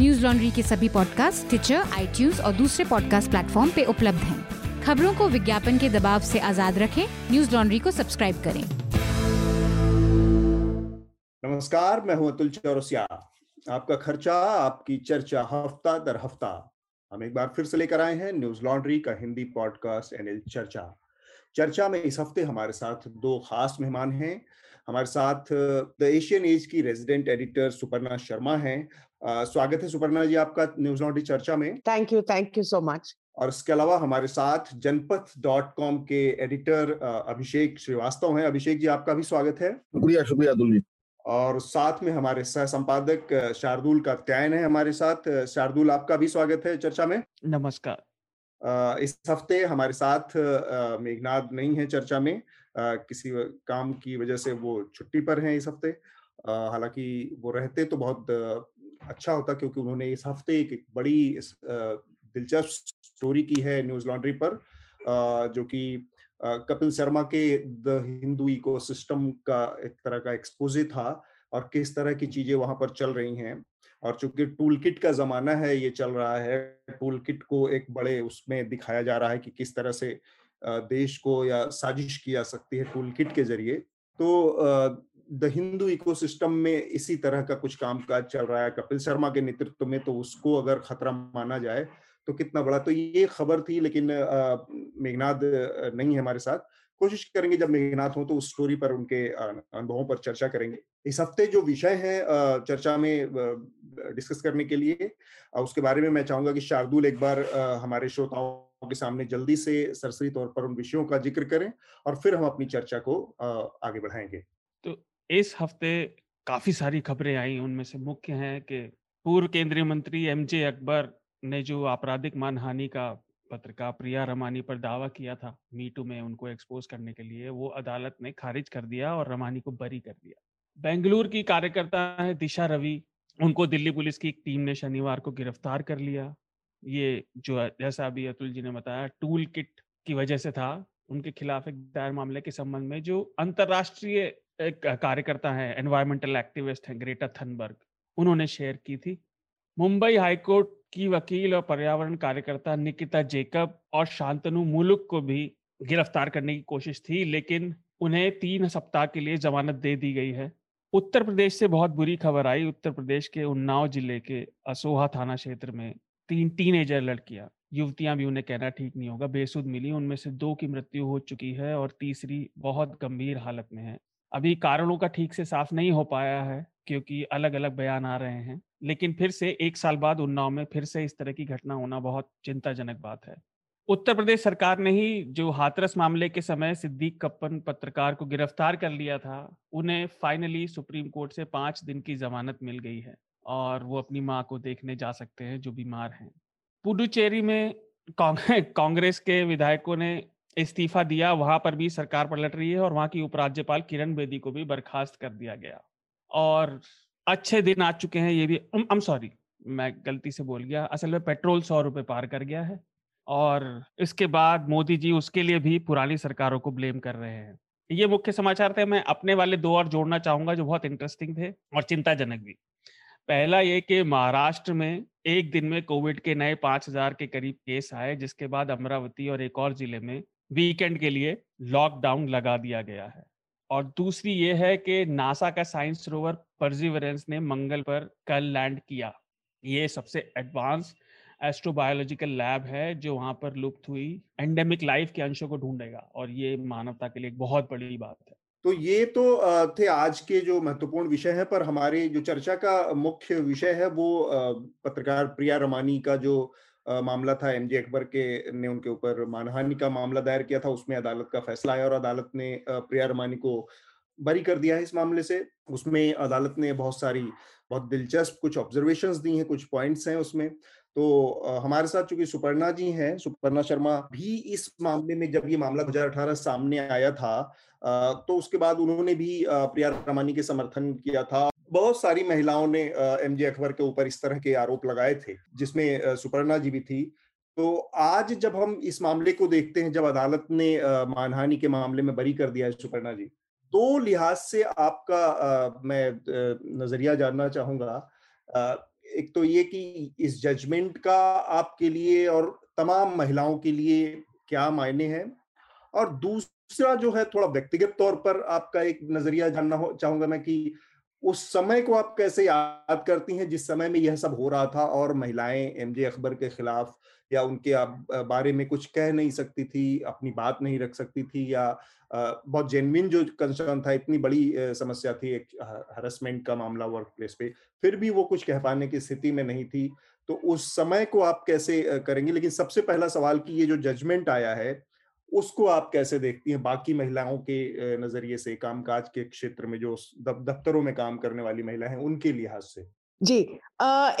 News laundry के सभी podcast Twitter I और दूसरे पॉडकास्ट प्लेटफॉर्म पे उपलब्ध हैं। खबरों को विज्ञापन के दबाव से आज़ाद रखें, न्यूज़ लॉन्ड्री को सब्सक्राइब करें। नमस्कार, मैं हूँ अतुल चौरसिया। आपका खर्चा, आपकी चर्चा हफ़्ता दर हफ़्ता। हम एक बार फिर से लेकर आए हैं न्यूज़ लॉन्ड्री का हिंदी पॉडकास्ट एनएल चर्चा। चर्चा में इस हफ़्ते हमारे साथ दो खास मेहमान हैं। हमारे साथ, द एशियन एज की रेजिडेंट एडिटर सुपर्णा शर्मा हैं स्वागत है सुपर्णा जी आपका न्यूज़ लॉन्ड्री चर्चा में। Thank you thank you so much और इसके अलावा हमारे साथ जनपथ डॉट कॉम के एडिटर अभिषेक श्रीवास्तव हैं। अभिषेक जी आपका भी स्वागत है। शुक्रिया शुक्रिया अतुल जी। और साथ में हमारे सह संपादक शार्दुल का त्यायन है हमारे साथ। शार्दुल आपका भी स्वागत है चर्चा में? नमस्कार। इस हफ़्ते हमारे साथ मेघनाथ नहीं है चर्चा में। किसी काम की वजह से वो छुट्टी पर हैं इस हफ़्ते। हालाँकि वो रहते तो बहुत अच्छा होता क्योंकि उन्होंने इस हफ़्ते एक बड़ी दिलचस्प स्टोरी की है न्यूज़ लॉन्ड्री पर जो कि कपिल शर्मा के द हिंदू इको सिस्टम का एक तरह का एक्सपोजे था और किस तरह की चीज़ें वहाँ पर चल रही हैं। और चूँकि टूल किट का जमाना है, ये चल रहा है टूल किट को एक बड़े उसमें दिखाया जा रहा है कि किस तरह से देश को या साजिश की जा सकती है टूल किट के ज़रिए तो द हिंदू इकोसिस्टम में इसी तरह का कुछ काम काज चल रहा है, कपिल शर्मा के नेतृत्व में तो उसको अगर खतरा माना जाए तो कितना बड़ा? तो ये खबर थी, लेकिन मेघनाथ नहीं है हमारे साथ। कोशिश करेंगे जब मेघनाथ हो तो उस स्टोरी पर उनके अनुभवों पर चर्चा करेंगे। इस हफ़्ते जो विषय है चर्चा में डिस्कस करने के लिए उसके बारे में मैं चाहूँगा कि शार्दुल एक बार हमारे श्रोताओं के सामने जल्दी से सरसरी तौर पर उन विषयों का ज़िक्र करें, और फिर हम अपनी चर्चा को आगे बढ़ाएँगे। तो इस हफ़्ते काफ़ी सारी खबरें आई उनमें से मुख्य हैं कि पूर्व केंद्रीय मंत्री एम जे अकबर ने जो आपराधिक मानहानि का पत्रकार प्रिया रमानी पर दावा किया था, मीटू में उनको एक्सपोज करने के लिए, वो अदालत ने खारिज कर दिया और रमानी को बरी कर दिया। बेंगलुरु की कार्यकर्ता है दिशा रवि, उनको दिल्ली पुलिस की एक टीम ने शनिवार को गिरफ़्तार कर लिया। ये जो जैसा अभी अतुल जी ने बताया टूल किट की वजह से था। उनके खिलाफ एक दायर मामले के संबंध में जो अंतरराष्ट्रीय एक कार्यकर्ता है एनवायरमेंटल एक्टिविस्ट है ग्रेटा थनबर्ग उन्होंने शेयर की थी। मुंबई हाईकोर्ट की वकील और पर्यावरण कार्यकर्ता निकिता जेकब और शांतनु मुलुक को भी गिरफ़्तार करने की कोशिश थी, लेकिन उन्हें तीन सप्ताह के लिए जमानत दे दी गई है। उत्तर प्रदेश से बहुत बुरी खबर आई। उत्तर प्रदेश के उन्नाव ज़िले के असोहा थाना क्षेत्र में तीन टीनेजर लड़कियाँ, युवतियाँ भी उन्हें कहना ठीक नहीं होगा, बेसुध मिली। उनमें से दो की मृत्यु हो चुकी है और तीसरी बहुत गंभीर हालत में है। अभी कारणों का ठीक से साफ़ नहीं हो पाया है, क्योंकि अलग अलग बयान आ रहे हैं। लेकिन फिर से एक साल बाद उन्नाव में फिर से इस तरह की घटना होना बहुत चिंताजनक बात है। उत्तर प्रदेश सरकार ने ही जो हाथरस मामले के समय सिद्दीक कप्पन पत्रकार को गिरफ़्तार कर लिया था, उन्हें फाइनली सुप्रीम कोर्ट से पाँच दिन की जमानत मिल गई है, और वो अपनी माँ को देखने जा सकते हैं, जो बीमार हैं। पुडुचेरी में कांग्रेस के विधायकों ने इस्तीफा दिया, वहाँ पर भी सरकार पलट रही है और वहाँ की उपराज्यपाल किरण बेदी को भी बर्खास्त कर दिया गया। और अच्छे दिन आ चुके हैं, ये भी आई एम सॉरी मैं गलती से बोल गया, असल में पेट्रोल सौ रुपए पार कर गया है और इसके बाद मोदी जी उसके लिए भी पुरानी सरकारों को ब्लेम कर रहे हैं। ये मुख्य समाचार थे, मैं अपने वाले दो और जोड़ना चाहूँगा जो बहुत इंटरेस्टिंग थे और चिंताजनक भी। पहला ये कि महाराष्ट्र में एक दिन में कोविड के नए पाँच हज़ार के करीब केस आए, जिसके बाद अमरावती और एक और ज़िले में वीकेंड के लिए लॉकडाउन लगा दिया गया है। और दूसरी ये है कि नासा का साइंस रोवर परजिवरेंस ने मंगल पर कल लैंड किया। ये सबसे एडवांस एस्ट्रोबायोलॉजिकल लैब है जो वहाँ पर लुप्त हुई। एंडेमिक लाइफ के अंशों को ढूंढेगा और ये मानवता के लिए एक बहुत बड़ी बात है। तो ये तो थे आज के जो महत्वपूर्ण विषय है, पर हमारे जो चर्चा का मुख्य विषय है वो पत्रकार प्रिया रमानी का जो मामला था एमजे अकबर के, ने उनके ऊपर मानहानि का मामला दायर किया था। उसमें अदालत का फैसला आया और अदालत ने प्रिया रमानी को बरी कर दिया है इस मामले से। उसमें अदालत ने बहुत सारी, बहुत दिलचस्प कुछ ऑब्जर्वेशंस दी हैं, कुछ पॉइंट्स हैं उसमें। तो हमारे साथ चूँकि सुपर्णा जी हैं, सुपर्णा शर्मा भी इस मामले में जब ये मामला 2018 सामने आया था तो उसके बाद उन्होंने भी प्रिया रमानी के समर्थन किया था। बहुत सारी महिलाओं ने एम जे अकबर के ऊपर इस तरह के आरोप लगाए थे, जिसमें सुपर्णा जी भी थी। तो आज जब हम इस मामले को देखते हैं, जब अदालत ने मानहानि के मामले में बरी कर दिया है सुपर्णा जी दो लिहाज से आपका मैं नज़रिया जानना चाहूँगा एक तो ये कि इस जजमेंट का आपके लिए और तमाम महिलाओं के लिए क्या मायने हैं? और दूसरा जो है, थोड़ा व्यक्तिगत तौर पर आपका एक नज़रिया जानना चाहूँगा मैं कि उस समय को आप कैसे याद करती हैं, जिस समय में यह सब हो रहा था और महिलाएँ एमजे अकबर के खिलाफ या उनके आप बारे में कुछ कह नहीं सकती थी, अपनी बात नहीं रख सकती थी या बहुत जेनविन जो कंसर्न था, इतनी बड़ी समस्या थी एक हरसमेंट का मामला वर्क प्लेस पे, फिर भी वो कुछ कह पाने की स्थिति में नहीं थी। तो उस समय को आप कैसे करेंगे? लेकिन सबसे पहला सवाल कि ये जो जजमेंट आया है उसको आप कैसे देखती हैं? बाकी महिलाओं के नज़रिए से कामकाज के क्षेत्र में जो दफ्तरों में काम करने वाली महिला हैं उनके लिहाज से? जी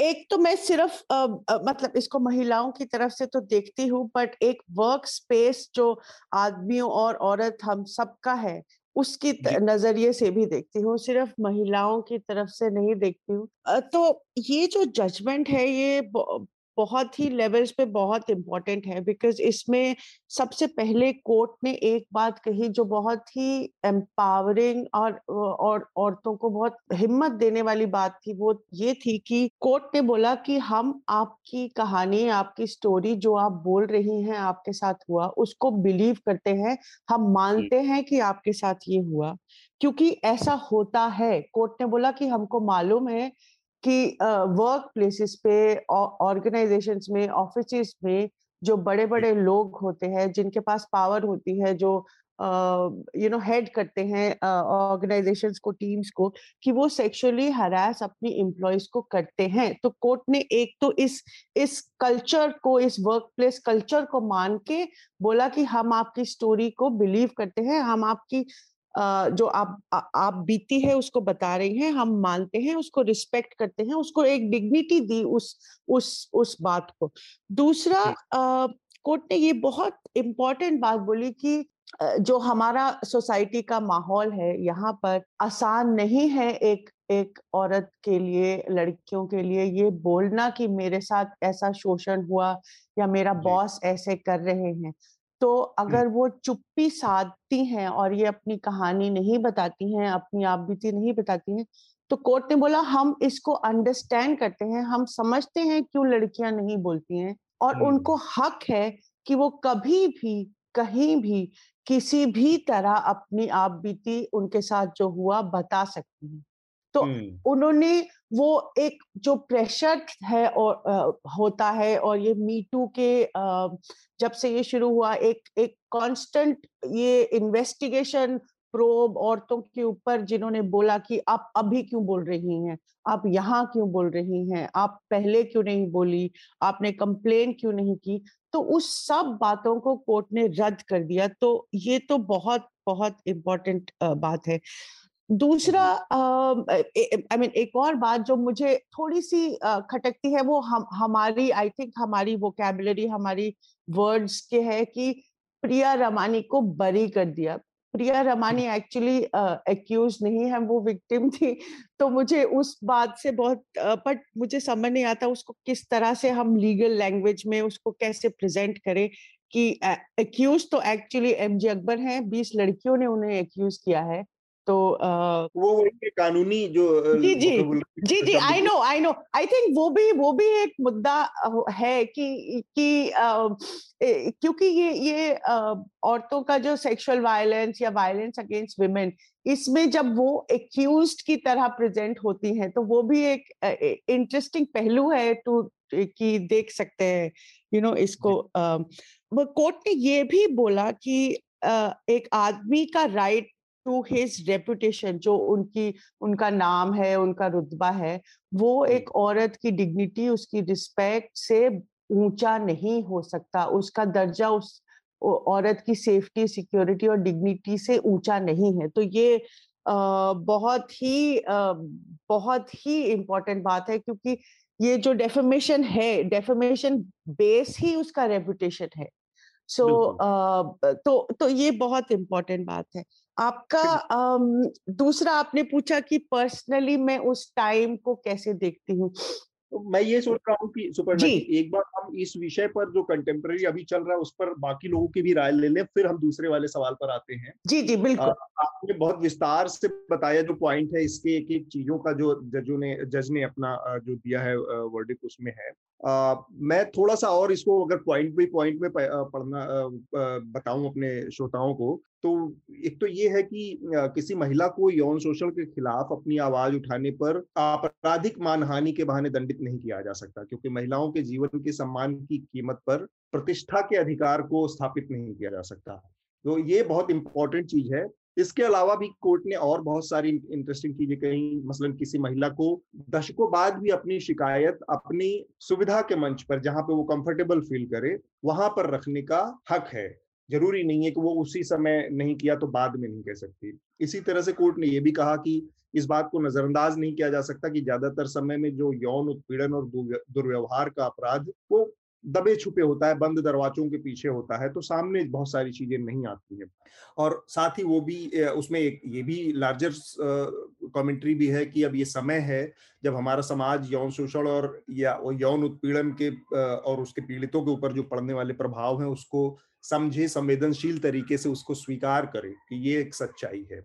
एक तो मैं सिर्फ़ मतलब इसको महिलाओं की तरफ़ से तो देखती हूँ बट एक वर्क स्पेस जो आदमियों और औरत हम सबका है उसकी नज़रिए से भी देखती हूँ सिर्फ़ महिलाओं की तरफ़ से नहीं देखती हूँ। तो ये जो जजमेंट है ये बहुत ही लेवल्स पे बहुत इम्पोर्टेंट है बिकॉज़ इसमें सबसे पहले कोर्ट ने एक बात कही जो बहुत ही एम्पावरिंग और और औरतों को बहुत हिम्मत देने वाली बात थी वो ये थी कि कोर्ट ने बोला कि हम आपकी कहानी आपकी स्टोरी जो आप बोल रही हैं आपके साथ हुआ उसको बिलीव करते हैं। हम मानते हैं कि आपके साथ ये हुआ क्योंकि ऐसा होता है। कोर्ट ने बोला कि हमको मालूम है कि वर्क प्लेसेस पे ऑर्गेनाइजेशन में ऑफ़िस में जो बड़े बड़े लोग होते हैं जिनके पास पावर होती है जो यू नो हेड करते हैं ऑर्गेनाइजेशंस को टीम्स को कि वो सेक्सुअली हरास अपनी एम्प्लॉयज़ को करते हैं। तो कोर्ट ने एक तो इस इस कल्चर को इस वर्क प्लेस कल्चर को मान के बोला कि हम आपकी स्टोरी को बिलीव करते हैं हम आपकी जो आप आ, आप बीती है उसको बता रही हैं हम मानते हैं उसको रिस्पेक्ट करते हैं उसको एक डिग्निटी दी उस उस उस बात को। दूसरा कोर्ट ने ये बहुत इम्पोर्टेंट बात बोली कि जो हमारा सोसाइटी का माहौल है यहाँ पर आसान नहीं है एक एक औरत के लिए लड़कियों के लिए ये बोलना कि मेरे साथ ऐसा शोषण हुआ या मेरा बॉस ऐसे कर रहे हैं। तो अगर वो चुप्पी साधती हैं और ये अपनी कहानी नहीं बताती हैं अपनी आप बीती नहीं बताती हैं तो कोर्ट ने बोला हम इसको अंडरस्टैंड करते हैं हम समझते हैं क्यों लड़कियाँ नहीं बोलती हैं और उनको हक है कि वो कभी भी कहीं भी किसी भी तरह अपनी आप बीती उनके साथ जो हुआ बता सकती हैं। तो उन्होंने वो एक जो प्रेशर है और आ, होता है और ये मीटू के आ, जब से ये शुरू हुआ एक एक कांस्टेंट ये इन्वेस्टिगेशन प्रोब औरतों के ऊपर जिन्होंने बोला कि आप अभी क्यों बोल रही हैं? आप यहाँ क्यों बोल रही हैं? आप पहले क्यों नहीं बोली? आपने कंप्लेन क्यों नहीं की? तो उस सब बातों को कोर्ट ने रद्द कर दिया। तो ये तो बहुत बहुत इम्पोर्टेंट बात है। दूसरा आई मीन एक और बात जो मुझे थोड़ी सी खटकती है वो हम हमारी आई थिंक हमारी वोकेबलरी हमारी वर्ड्स के है कि प्रिया रमानी को बरी कर दिया। प्रिया रमानी एक्चुअली एक्यूज नहीं है वो विक्टिम थी। तो मुझे उस बात से बहुत बट मुझे समझ नहीं आता उसको किस तरह से हम लीगल लैंग्वेज में उसको कैसे प्रेजेंट करें कि एक्यूज तो एक्चुअली एम जे अकबर हैं बीस लड़कियों ने उन्हें एक्यूज किया है। तो आ, वो वही कानूनी जो जी जी जी जी I know I know I think वो भी वो भी एक मुद्दा है कि कि क्योंकि ये ये औरतों का जो सेक्सुअल वायलेंस या वायलेंस अगेंस्ट वुमेन इसमें जब वो एक्यूज की तरह प्रेजेंट होती हैं तो वो भी एक इंटरेस्टिंग पहलू है टू कि देख सकते हैं यू नो इसको कोर्ट ने ये भी बोला कि एक आदमी का राइट टू हिज रेपुटेशन जो उनकी उनका नाम है उनका रुतबा है वो एक औरत की डिग्निटी उसकी रिस्पेक्ट से ऊँचा नहीं हो सकता। उसका दर्जा उस औरत की सेफ्टी सिक्योरिटी और डिग्निटी से ऊँचा नहीं है। तो ये आ, बहुत ही आ, बहुत ही इम्पोर्टेंट बात है क्योंकि ये जो डेफेमेशन है डेफेमेशन बेस ही उसका रेपुटेशन है। सो so, तो तो ये बहुत इम्पोर्टेंट बात है। आपका दूसरा आपने पूछा कि पर्सनली मैं उस टाइम को कैसे देखती हूँ? तो मैं ये सोच रहा हूँ कि सुपर्णा एक बार हम इस विषय पर जो कंटेम्प्रेरी अभी चल रहा है उस पर बाकी लोगों की भी राय ले लें फिर हम दूसरे वाले सवाल पर आते हैं। जी जी बिल्कुल। आपने बहुत विस्तार से बताया जो पॉइंट है इसके एक एक चीज़ों का जो जजों ने जज ने अपना जो दिया है वर्डिक उसमें है। मैं थोड़ा सा और इसको अगर पॉइंट बाई पॉइंट में पढ़ना बताऊँ अपने श्रोताओं को तो एक तो ये है कि किसी महिला को यौन शोषण के खिलाफ अपनी आवाज़ उठाने पर आपराधिक मानहानि के बहाने दंडित नहीं किया जा सकता, क्योंकि महिलाओं के जीवन के सम्मान की कीमत पर प्रतिष्ठा के अधिकार को स्थापित नहीं किया जा सकता। तो ये बहुत इंपॉर्टेंट चीज़ है। इसके अलावा भी कोर्ट ने और बहुत सारी इंटरेस्टिंग चीज़ें कही, मसलन किसी महिला को दशकों बाद भी अपनी शिकायत, अपनी सुविधा के मंच पर जहाँ पे वो कंफर्टेबल फील करे, वहाँ पर रखने का हक है। ज़रूरी नहीं है कि वो उसी समय नहीं किया तो बाद में नहीं कह सकती। इसी तरह से कोर्ट ने यह भी कहा कि इस बात को नजरअंदाज नहीं किया जा सकता कि ज़्यादातर समय में जो यौन उत्पीड़न और दुर्व्यवहार का अपराध, वो दबे छुपे होता है, बंद दरवाजों के पीछे होता है तो सामने बहुत सारी चीज़ें नहीं आती हैं। और साथ ही वो भी उसमें एक ये भी लार्जर कमेंट्री भी है कि अब ये समय है, जब हमारा समाज यौन शोषण और या यौन उत्पीड़न के और उसके पीड़ितों के ऊपर जो पड़ने वाले प्रभाव हैं, उसको समझे, संवेदनशील तरीके से उसको स्वीकार करे कि ये एक सच्चाई है।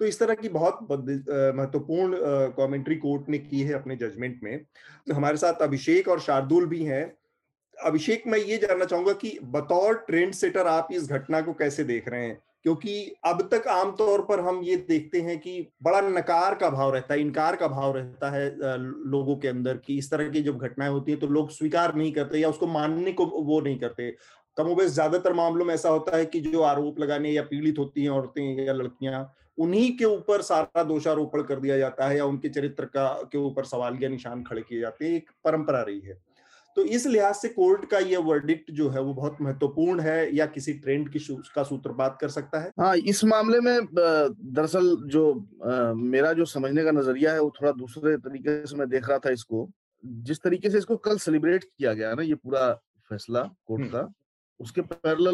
तो इस तरह की बहुत महत्वपूर्ण कमेंट्री कोर्ट ने की है अपने जजमेंट में। हमारे साथ अभिषेक और शार्दुल भी हैं। अभिषेक, मैं ये जानना चाहूँगा कि बतौर ट्रेंड सेटर आप इस घटना को कैसे देख रहे हैं? क्योंकि अब तक आमतौर पर हम ये देखते हैं कि बड़ा नकार का भाव रहता है, इनकार का भाव रहता है लोगों के अंदर कि इस तरह की जब घटनाएँ होती है तो लोग स्वीकार नहीं करते या उसको मानने को वो नहीं करते। कमोबेश ज़्यादातर मामलों में ऐसा होता है कि जो आरोप लगाने या पीड़ित होती हैं औरतें या लड़कियाँ, उन्हीं के ऊपर सारा दोषारोपण कर दिया जाता है या उनके चरित्र का, के ऊपर सवाल या निशान खड़े किए जाते हैं। एक परंपरा रही है। तो इस लिहाज से कोर्ट का ये वर्डिक्ट जो है वो बहुत महत्वपूर्ण है या किसी ट्रेंड की का सूत्रपात कर सकता है हाँ इस मामले में दरअसल जो आ, मेरा जो समझने का नज़रिया है वो थोड़ा दूसरे तरीके से मैं देख रहा था इसको जिस तरीके से इसको कल सेलिब्रेट किया गया ना ये पूरा फैसला कोर्ट हम्म। का उसके पैरल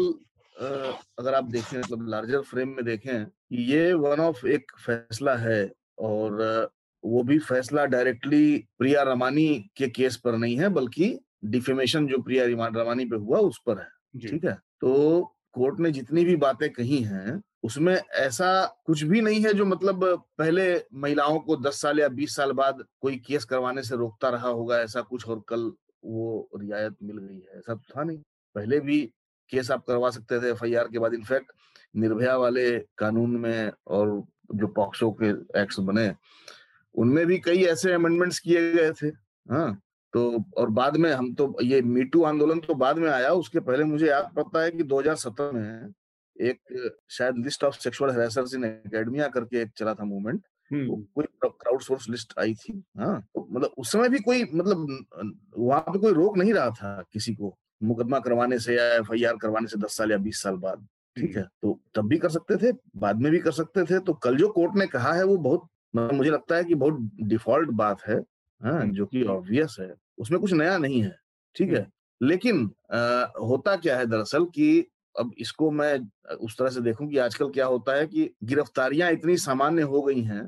अगर आप देखें मतलब लार्जर फ्रेम में देखें ये वन ऑफ़ एक फैसला है और वो भी फैसला डायरेक्टली प्रिया रमानी के केस पर नहीं है बल्कि डिफेमेशन जो प्रिया रमानी पे हुआ उस पर है। ठीक है? तो कोर्ट ने जितनी भी बातें कही हैं उसमें ऐसा कुछ भी नहीं है जो मतलब पहले महिलाओं को 10 साल या 20 साल बाद कोई केस करवाने से रोकता रहा होगा ऐसा कुछ और कल वो रियायत मिल गई है। ऐसा था नहीं। पहले भी केस आप करवा सकते थे एफआईआर के बाद। इनफैक्ट निर्भया वाले कानून में और जो पॉक्सो के एक्ट बने उनमें भी कई ऐसे अमेंडमेंट्स किए गए थे। हाँ। तो और बाद में हम तो ये मीटू आंदोलन तो बाद में आया उसके पहले मुझे याद पड़ता है कि 2017 में एक शायद list of sexual harassers in academia करके एक चला था मूवमेंट तो कोई क्राउड सोर्स लिस्ट आई थी हाँ? तो मतलब उस समय भी कोई मतलब वहाँ पे कोई रोक नहीं रहा था किसी को मुकदमा करवाने से या एफआईआर करवाने से दस साल या बीस साल बाद ठीक है? तो तब भी कर सकते थे बाद में भी कर सकते थे तो कल जो कोर्ट ने कहा है वो बहुत मतलब मुझे लगता है कि बहुत डिफ़ॉल्ट बात है हाँ जो कि ऑब्वियस है। उसमें कुछ नया नहीं है ठीक है? लेकिन आ, होता क्या है दरअसल कि अब इसको मैं उस तरह से देखूँ कि आजकल क्या होता है कि गिरफ्तारियाँ इतनी सामान्य हो गई हैं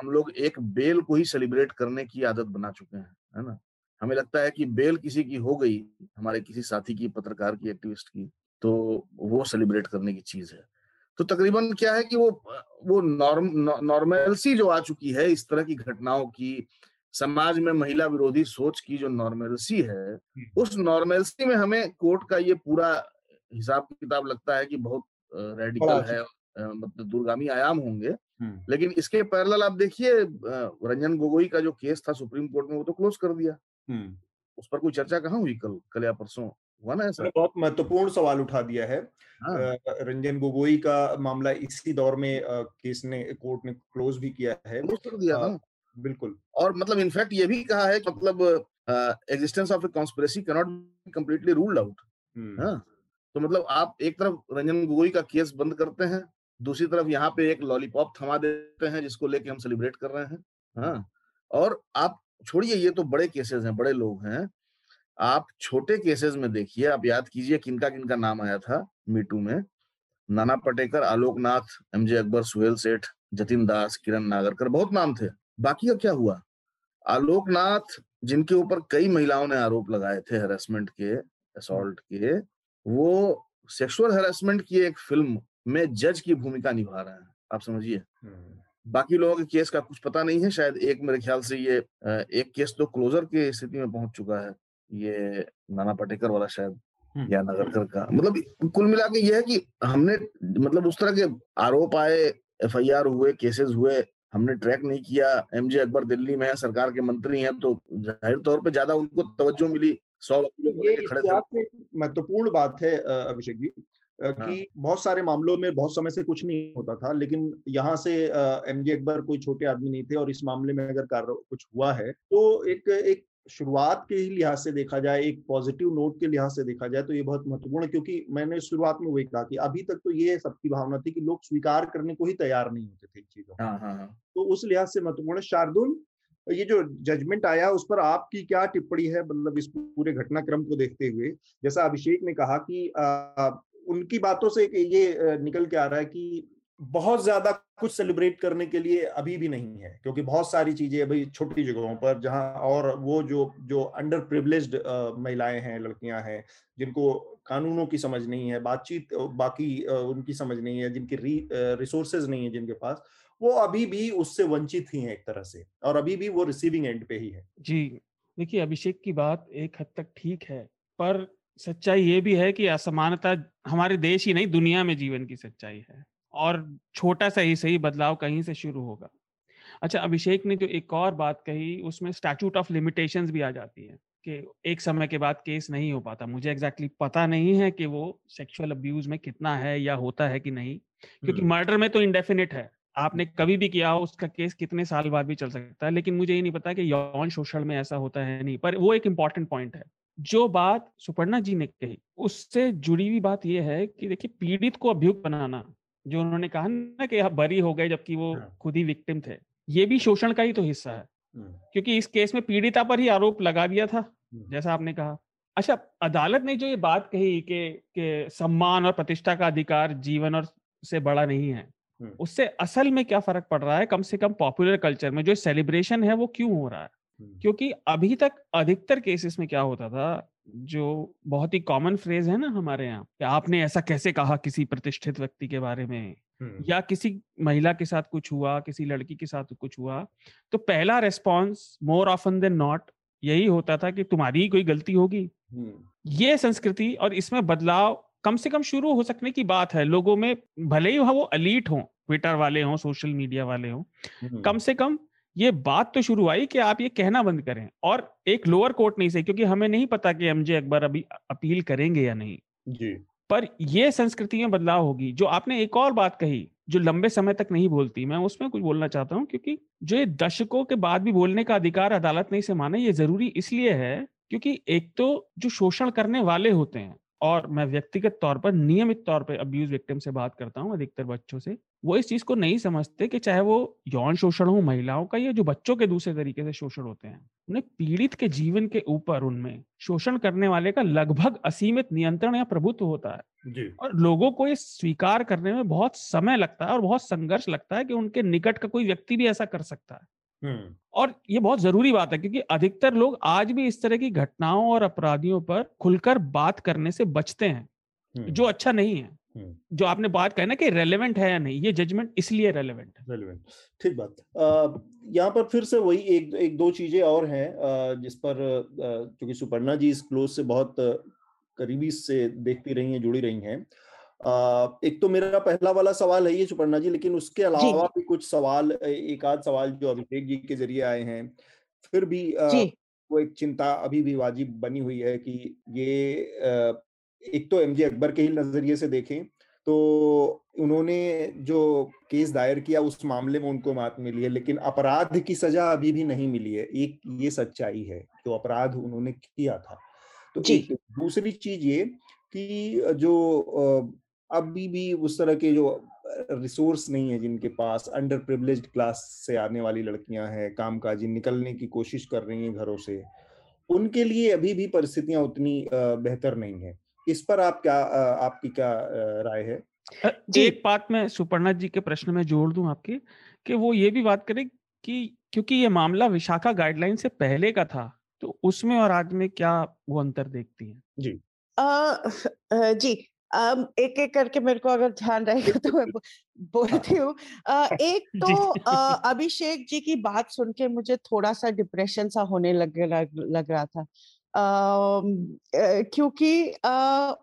हम लोग एक बेल को ही सेलिब्रेट करने की आदत बना चुके हैं है ना? हमें लगता है कि बेल किसी की हो गई हमारे किसी साथी की पत्रकार की एक्टिविस्ट की तो वो सेलिब्रेट करने की चीज़ है। तो तकरीबन क्या है कि वो वो नॉर्म नॉर्मेलसी जो आ चुकी है इस तरह की घटनाओं की समाज में महिला विरोधी सोच की जो नॉर्मलसी है उस नॉर्मलसी में हमें कोर्ट का ये पूरा हिसाब किताब लगता है कि बहुत रेडिकल है मतलब दूरगामी आयाम होंगे। लेकिन इसके पैरेलल आप देखिए रंजन गोगोई का जो केस था सुप्रीम कोर्ट में वो तो क्लोज कर दिया। उस पर कोई चर्चा कहाँ हुई कल कल या परसों? हुआ ना ऐसा? बहुत महत्वपूर्ण सवाल उठा दिया है। हाँ। रंजन गोगोई का मामला इसी दौर में केस ने कोर्ट ने क्लोज भी किया है। क्लोज कर दिया हाँ। बिल्कुल। और मतलब इनफैक्ट ये भी कहा है कि मतलब existence of a conspiracy cannot be completely ruled out तो मतलब आप एक तरफ़ रंजन गोगोई का केस बंद करते हैं दूसरी तरफ़ यहाँ पे एक लॉलीपॉप थमा देते हैं जिसको लेके हम सेलिब्रेट कर रहे हैं हाँ? और आप छोड़िए ये तो बड़े केसेस हैं बड़े लोग हैं। आप छोटे केसेस में देखिए आप याद कीजिए किनका किनका नाम आया था मीटू में। नाना पटेकर आलोकनाथ एमजे अकबर सुहेल सेठ जतिन दास किरण नागरकर बहुत नाम थे। बाकी का क्या हुआ? आलोकनाथ जिनके ऊपर कई महिलाओं ने आरोप लगाए थे हेरासमेंट के असॉल्ट के वो सेक्सुअल हेरासमेंट की एक फ़िल्म में जज की भूमिका निभा रहे हैं। आप समझिए। बाकी लोगों के केस का कुछ पता नहीं है शायद एक मेरे ख्याल से ये एक केस तो क्लोजर की स्थिति में पहुँच चुका है। ये नाना पटेकर वाला शायद हम्म। या नगरकर का। मतलब कुल मिला के ये है कि हमने मतलब उस तरह के आरोप आए एफआईआर हुए केसेस हुए हमने ट्रैक नहीं किया। एम जे अकबर दिल्ली में है सरकार के मंत्री हैं तो ज़ाहिर तौर पे ज़्यादा उनको तवज्जो मिली। सौ खड़े महत्वपूर्ण बात है अभिषेक जी कि हाँ। बहुत सारे मामलों में बहुत समय से कुछ नहीं होता था लेकिन यहाँ से एम जे अकबर कोई छोटे आदमी नहीं थे और इस मामले में अगर कुछ हुआ है तो एक एक शुरुआत के ही लिहाज से देखा जाए एक पॉजिटिव नोट के लिहाज से देखा जाए तो ये बहुत महत्वपूर्ण है क्योंकि मैंने शुरुआत में वही कहा कि अभी तक तो ये सबकी भावना थी कि लोग स्वीकार करने को ही तैयार नहीं होते थे चीज़ों हाँ, हाँ, हाँ. तो उस लिहाज से महत्वपूर्ण शार्दुल ये जो जजमेंट आया उस पर आपकी क्या टिप्पणी है मतलब इस पूरे घटनाक्रम को देखते हुए? जैसा अभिषेक ने कहा कि आ, उनकी बातों से ये निकल के आ रहा है कि बहुत ज़्यादा कुछ सेलिब्रेट करने के लिए अभी भी नहीं है, क्योंकि बहुत सारी चीज़ें अभी छोटी जगहों पर, जहाँ और वो जो जो अंडर प्रिवलेज महिलाएँ हैं, लड़कियाँ हैं, जिनको कानूनों की समझ नहीं है, बातचीत बाकी उनकी समझ नहीं है, जिनकी रिसोर्सेज नहीं है जिनके पास, वो अभी भी उससे वंचित ही हैं एक तरह से, और अभी भी वो रिसीविंग एंड पे ही है। जी, देखिए अभिषेक की बात एक हद तक ठीक है, पर सच्चाई ये भी है कि असमानता हमारे देश ही नहीं, दुनिया में जीवन की सच्चाई है। और छोटा सा ही सही बदलाव कहीं से शुरू होगा। अच्छा अभिषेक ने जो एक और बात कही उसमें स्टैचूट ऑफ़ लिमिटेशंस भी आ जाती है कि एक समय के बाद केस नहीं हो पाता। मुझे एग्जैक्टली exactly पता नहीं है कि वो सेक्सुअल अब्यूज में कितना है या होता है कि नहीं क्योंकि मर्डर हम्म। में तो इंडेफिनिट है। आपने कभी भी किया हो उसका केस कितने साल बाद भी चल सकता है लेकिन मुझे ये नहीं पता कि यौन शोषण में ऐसा होता है नहीं पर वो एक इंपॉर्टेंट पॉइंट है। जो बात सुपर्णा जी ने कही उससे जुड़ी हुई बात यह है कि देखिए पीड़ित को अभियुक्त बनाना जो उन्होंने कहा ना कि बरी हो गए जबकि वो हाँ। खुद ही विक्टिम थे ये भी शोषण का ही तो हिस्सा है। क्योंकि इस केस में पीड़िता पर ही आरोप लगा दिया था। जैसा आपने कहा अच्छा अदालत ने जो ये बात कही कि सम्मान और प्रतिष्ठा का अधिकार जीवन और से बड़ा नहीं है। उससे असल में क्या फ़र्क पड़ रहा है कम से कम पॉपुलर कल्चर में जो सेलिब्रेशन है वो क्यों हो रहा है। क्योंकि अभी तक अधिकतर केसेस में क्या होता था जो बहुत ही कॉमन फ्रेज है ना हमारे यहाँ कि आपने ऐसा कैसे कहा किसी प्रतिष्ठित व्यक्ति के बारे में। या किसी महिला के साथ कुछ हुआ किसी लड़की के साथ कुछ हुआ तो पहला response more often than not यही होता था कि तुम्हारी कोई गलती होगी ये संस्कृति और इसमें बदलाव कम से कम शुरू हो सकने की बात है लोगों में भले ही वो अलीट हो ट्विटर वाले हों सोशल मीडिया वाले हों। कम से कम ये बात तो शुरू आई कि आप ये कहना बंद करें और एक लोअर कोर्ट नहीं सही क्योंकि हमें नहीं पता कि एमजे अकबर अभी अपील करेंगे या नहीं। जी। पर ये संस्कृति में बदलाव होगी। जो आपने एक और बात कही जो लंबे समय तक नहीं बोलती मैं उसमें कुछ बोलना चाहता हूँ क्योंकि जो ये दशकों के बाद भी बोलने का अधिकार अदालत ने इसे माना ये ज़रूरी इसलिए है क्योंकि एक तो जो शोषण करने वाले होते हैं और मैं व्यक्तिगत तौर पर नियमित तौर पर अब्यूज विक्टिम से बात करता हूँ अधिकतर बच्चों से वो इस चीज़ को नहीं समझते कि चाहे वो यौन शोषण हो महिलाओं का या जो बच्चों के दूसरे तरीके से शोषण होते हैं उन्हें पीड़ित के जीवन के ऊपर उनमें शोषण करने वाले का लगभग असीमित नियंत्रण या प्रभुत्व होता है जी। और लोगों को ये स्वीकार करने में बहुत समय लगता है और बहुत संघर्ष लगता है कि उनके निकट का कोई व्यक्ति भी ऐसा कर सकता है हम्म। और ये बहुत ज़रूरी बात है क्योंकि अधिकतर लोग आज भी इस तरह की घटनाओं और अपराधियों पर खुलकर बात करने से बचते हैं हम्म। जो अच्छा नहीं है। जो आपने बात कही ना कि रेलेवेंट है या नहीं ये जजमेंट इसलिए रेलेवेंट है। रेलेवेंट ठीक बात। यहाँ पर फिर से वही एक एक दो चीज़ें और हैं जिस पर क्योंकि सुपर्णा जी इस क्लोज से बहुत करीबी से देखती रही हैं जुड़ी रही हैं। एक तो मेरा पहला वाला सवाल है ये सुपर्णा जी लेकिन उसके अलावा भी कुछ सवाल एक आध सवाल जो अभिषेक जी के ज़रिए आए हैं फिर भी वो एक चिंता अभी भी वाजिब बनी हुई है कि ये एक तो एमजे अकबर के ही नज़रिए से देखें तो उन्होंने जो केस दायर किया उस मामले में उनको मात मिली है लेकिन अपराध की सजा अभी भी नहीं मिली है। एक ये सच्चाई है जो अपराध उन्होंने किया था। तो एक दूसरी चीज़ ये कि जो अभी भी उस तरह के जो रिसोर्स नहीं है जिनके पास अंडर प्रिवलेज क्लास से आने वाली लड़कियाँ हैं काम कामकाजी निकलने की कोशिश कर रही हैं घरों से उनके लिए अभी भी परिस्थितियाँ उतनी बेहतर नहीं है। इस पर आप क्या आपकी क्या राय है? एक बात मैं सुपर्णा जी के प्रश्न में जोड़ दूँ आपके कि वो ये भी बात करें कि क्योंकि ये मामला विशाखा गाइडलाइन से पहले का था तो उसमें और आज में क्या वो अंतर देखती हैं? जी। आ, जी। एक एक करके मेरे को अगर ध्यान रहेगा तो मैं बोलती हूँ। एक तो अभिषेक जी की बात सुन के मुझे थोड़ा सा डिप्रेशन सा होने लग लग रहा था। क्योंकि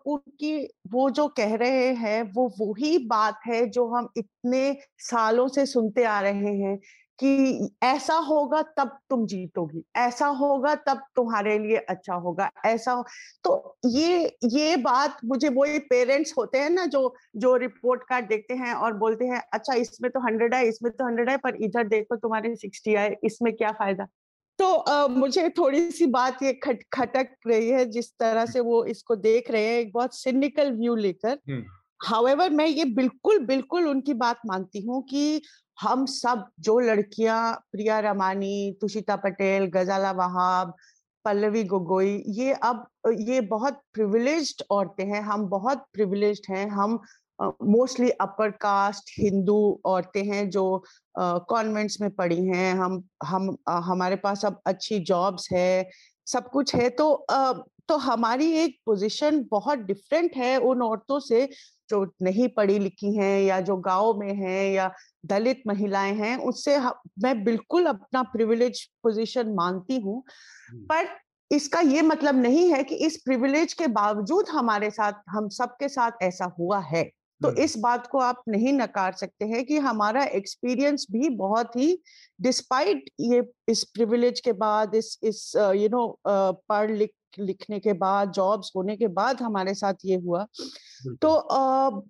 उनकी वो जो कह रहे हैं, वो वही बात है जो हम इतने सालों से सुनते आ रहे हैं कि ऐसा होगा तब तुम जीतोगी, ऐसा होगा तब तुम्हारे लिए अच्छा होगा, ऐसा हो तो ये ये बात मुझे वही पेरेंट्स होते हैं ना जो जो रिपोर्ट कार्ड देखते हैं और बोलते हैं अच्छा इसमें तो हंड्रेड है, इसमें तो हंड्रेड है, पर इधर देखो तुम्हारे सिक्सटी आए इसमें क्या फ़ायदा? तो uh, मुझे थोड़ी सी बात ये खट खटक रही है जिस तरह से वो इसको देख रहे हैं एक बहुत सिनिकल व्यू लेकर। हाउएवर मैं ये बिल्कुल बिल्कुल उनकी बात मानती हूँ कि हम सब जो लड़कियाँ प्रिया रमानी तुषिता पटेल गजाला वहाब पल्लवी गोगोई ये अब ये बहुत प्रिविलेज्ड औरतें हैं हम बहुत प्रिविलेज्ड हैं हम मोस्टली अपर कास्ट हिंदू औरतें हैं जो कॉन्वेंट्स uh, में पढ़ी हैं। हम हम uh, हमारे पास अब अच्छी जॉब्स है सब कुछ है। तो uh, तो हमारी एक पोजीशन बहुत डिफरेंट है उन औरतों से जो नहीं पढ़ी लिखी हैं या जो गाँव में हैं या दलित महिलाएँ हैं उससे मैं बिल्कुल अपना प्रिविलेज पोजीशन मानती हूँ। पर इसका ये मतलब नहीं है कि इस प्रिविलेज के बावजूद हमारे साथ हम सबके साथ ऐसा हुआ है। तो इस बात को आप नहीं नकार सकते हैं कि हमारा एक्सपीरियंस भी बहुत ही डिस्पाइट ये इस प्रिविलेज के बाद इस इस यू नो पढ़ लिख लिखने के बाद जॉब्स होने के बाद हमारे साथ ये हुआ। तो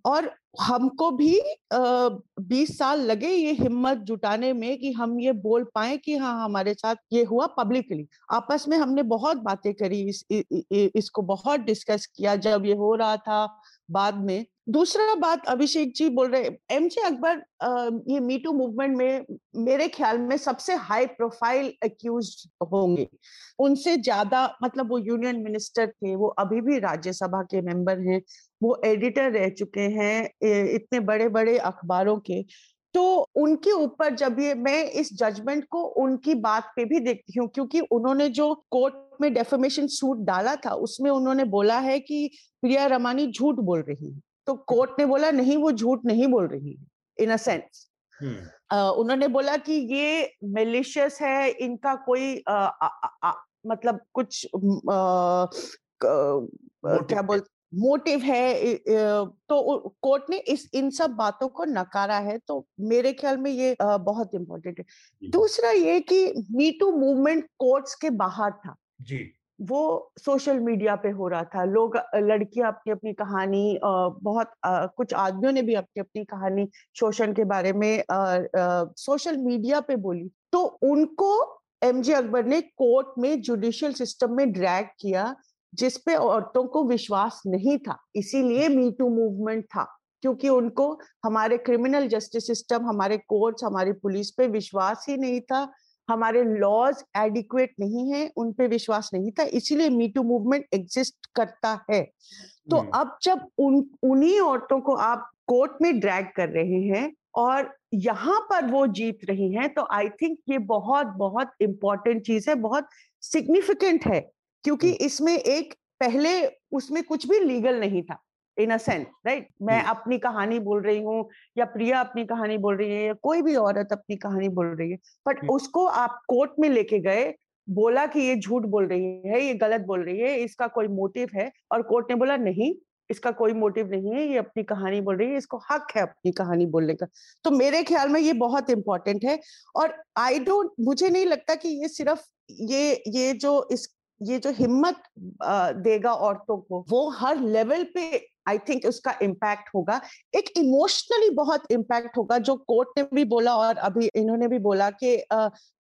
और हमको भी बीस साल लगे ये हिम्मत जुटाने में कि हम ये बोल पाए कि हाँ हमारे साथ ये हुआ पब्लिकली आपस में हमने बहुत बातें करी इस, इ, इ, इसको बहुत डिस्कस किया जब ये हो रहा था बाद में। दूसरा बात अभिषेक जी बोल रहे एम जे अकबर ये मीटू मूवमेंट में मेरे ख्याल में सबसे हाई प्रोफ़ाइल अक्यूज होंगे। उनसे ज़्यादा मतलब वो यूनियन मिनिस्टर थे, वो अभी भी राज्यसभा के मेंबर हैं, वो एडिटर रह चुके हैं इतने बड़े बड़े अखबारों के। तो उनके ऊपर जब ये मैं इस जजमेंट को उनकी बात पे भी देखती हूँ, क्योंकि उन्होंने जो कोर्ट में डेफोमेशन सूट डाला था, उसमें उन्होंने बोला है कि प्रिया रमानी झूठ बोल रही है। तो कोर्ट ने बोला नहीं वो झूठ नहीं बोल रही है इन अ सेंस उन्होंने बोला कि ये मेलिशियस है इनका कोई आ, आ, आ, मतलब कुछ आ, क्या बोल मोटिव है तो कोर्ट ने इस इन सब बातों को नकारा है तो मेरे ख्याल में ये बहुत इंपॉर्टेंट है। दूसरा ये कि मीटू मूवमेंट कोर्ट्स के बाहर था। जी। वो सोशल मीडिया पे हो रहा था। लोग लड़कियाँ अपनी अपनी कहानी बहुत कुछ आदमियों ने भी अपनी अपनी कहानी शोषण के बारे में सोशल मीडिया पे बोली। तो उनको एमजे अकबर ने कोर्ट में जुडिशियल सिस्टम में ड्रैग किया जिसपे औरतों को विश्वास नहीं था। इसीलिए मीटू मूवमेंट था क्योंकि उनको हमारे क्रिमिनल जस्टिस सिस्टम हमारे कोर्ट्स हमारी पुलिस पे विश्वास ही नहीं था। हमारे लॉज एडिक्वेट नहीं है उन पे विश्वास नहीं था इसीलिए मीटू मूवमेंट एग्जिस्ट करता है तो हम्म। अब जब उन उन्हीं औरतों को आप कोर्ट में ड्रैग कर रहे हैं और यहाँ पर वो जीत रही हैं तो आई थिंक ये बहुत बहुत इंपॉर्टेंट चीज़ है बहुत सिग्निफिकेंट है क्योंकि हम्म। इसमें एक पहले उसमें कुछ भी लीगल नहीं था इन अ सेंस राइट मैं अपनी कहानी बोल रही हूँ या प्रिया अपनी कहानी बोल रही है या कोई भी औरत अपनी कहानी बोल रही है बट उसको आप कोर्ट में लेके गए बोला कि ये झूठ बोल रही है ये गलत बोल रही है इसका कोई मोटिव है? और कोर्ट ने बोला नहीं इसका कोई मोटिव नहीं है ये अपनी कहानी बोल रही है इसको हक है अपनी कहानी बोलने का। तो मेरे ख्याल में ये बहुत इंपॉर्टेंट है और आई डोंट मुझे नहीं लगता कि ये सिर्फ़ ये ये जो इस ये जो हिम्मत देगा औरतों को वो हर लेवल पे आई थिंक उसका इम्पैक्ट होगा। एक इमोशनली बहुत इम्पैक्ट होगा जो कोर्ट ने भी बोला और अभी इन्होंने भी बोला कि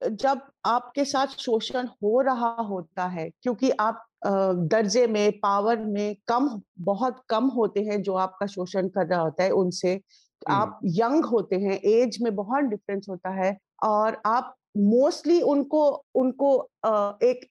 जब आपके साथ शोषण हो रहा होता है क्योंकि आप दर्जे में पावर में कम बहुत कम होते हैं जो आपका शोषण कर रहा होता है उनसे। आप यंग होते हैं एज में बहुत डिफरेंस होता है और आप मोस्टली उनको उनको एक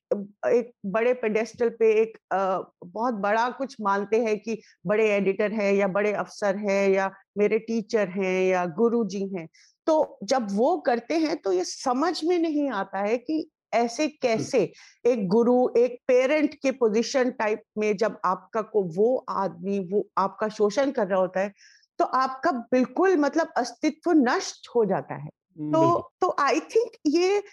एक बड़े पेडेस्टल पे एक बहुत बड़ा कुछ मानते हैं कि बड़े एडिटर है या बड़े अफसर है या मेरे टीचर हैं या गुरु जी हैं। तो जब वो करते हैं तो ये समझ में नहीं आता है कि ऐसे कैसे एक गुरु एक पेरेंट के पोजीशन टाइप में जब आपका को वो आदमी वो आपका शोषण कर रहा होता है तो आपका बिल्कुल मतलब अस्तित्व नष्ट हो जाता है। तो तो आई थिंक ये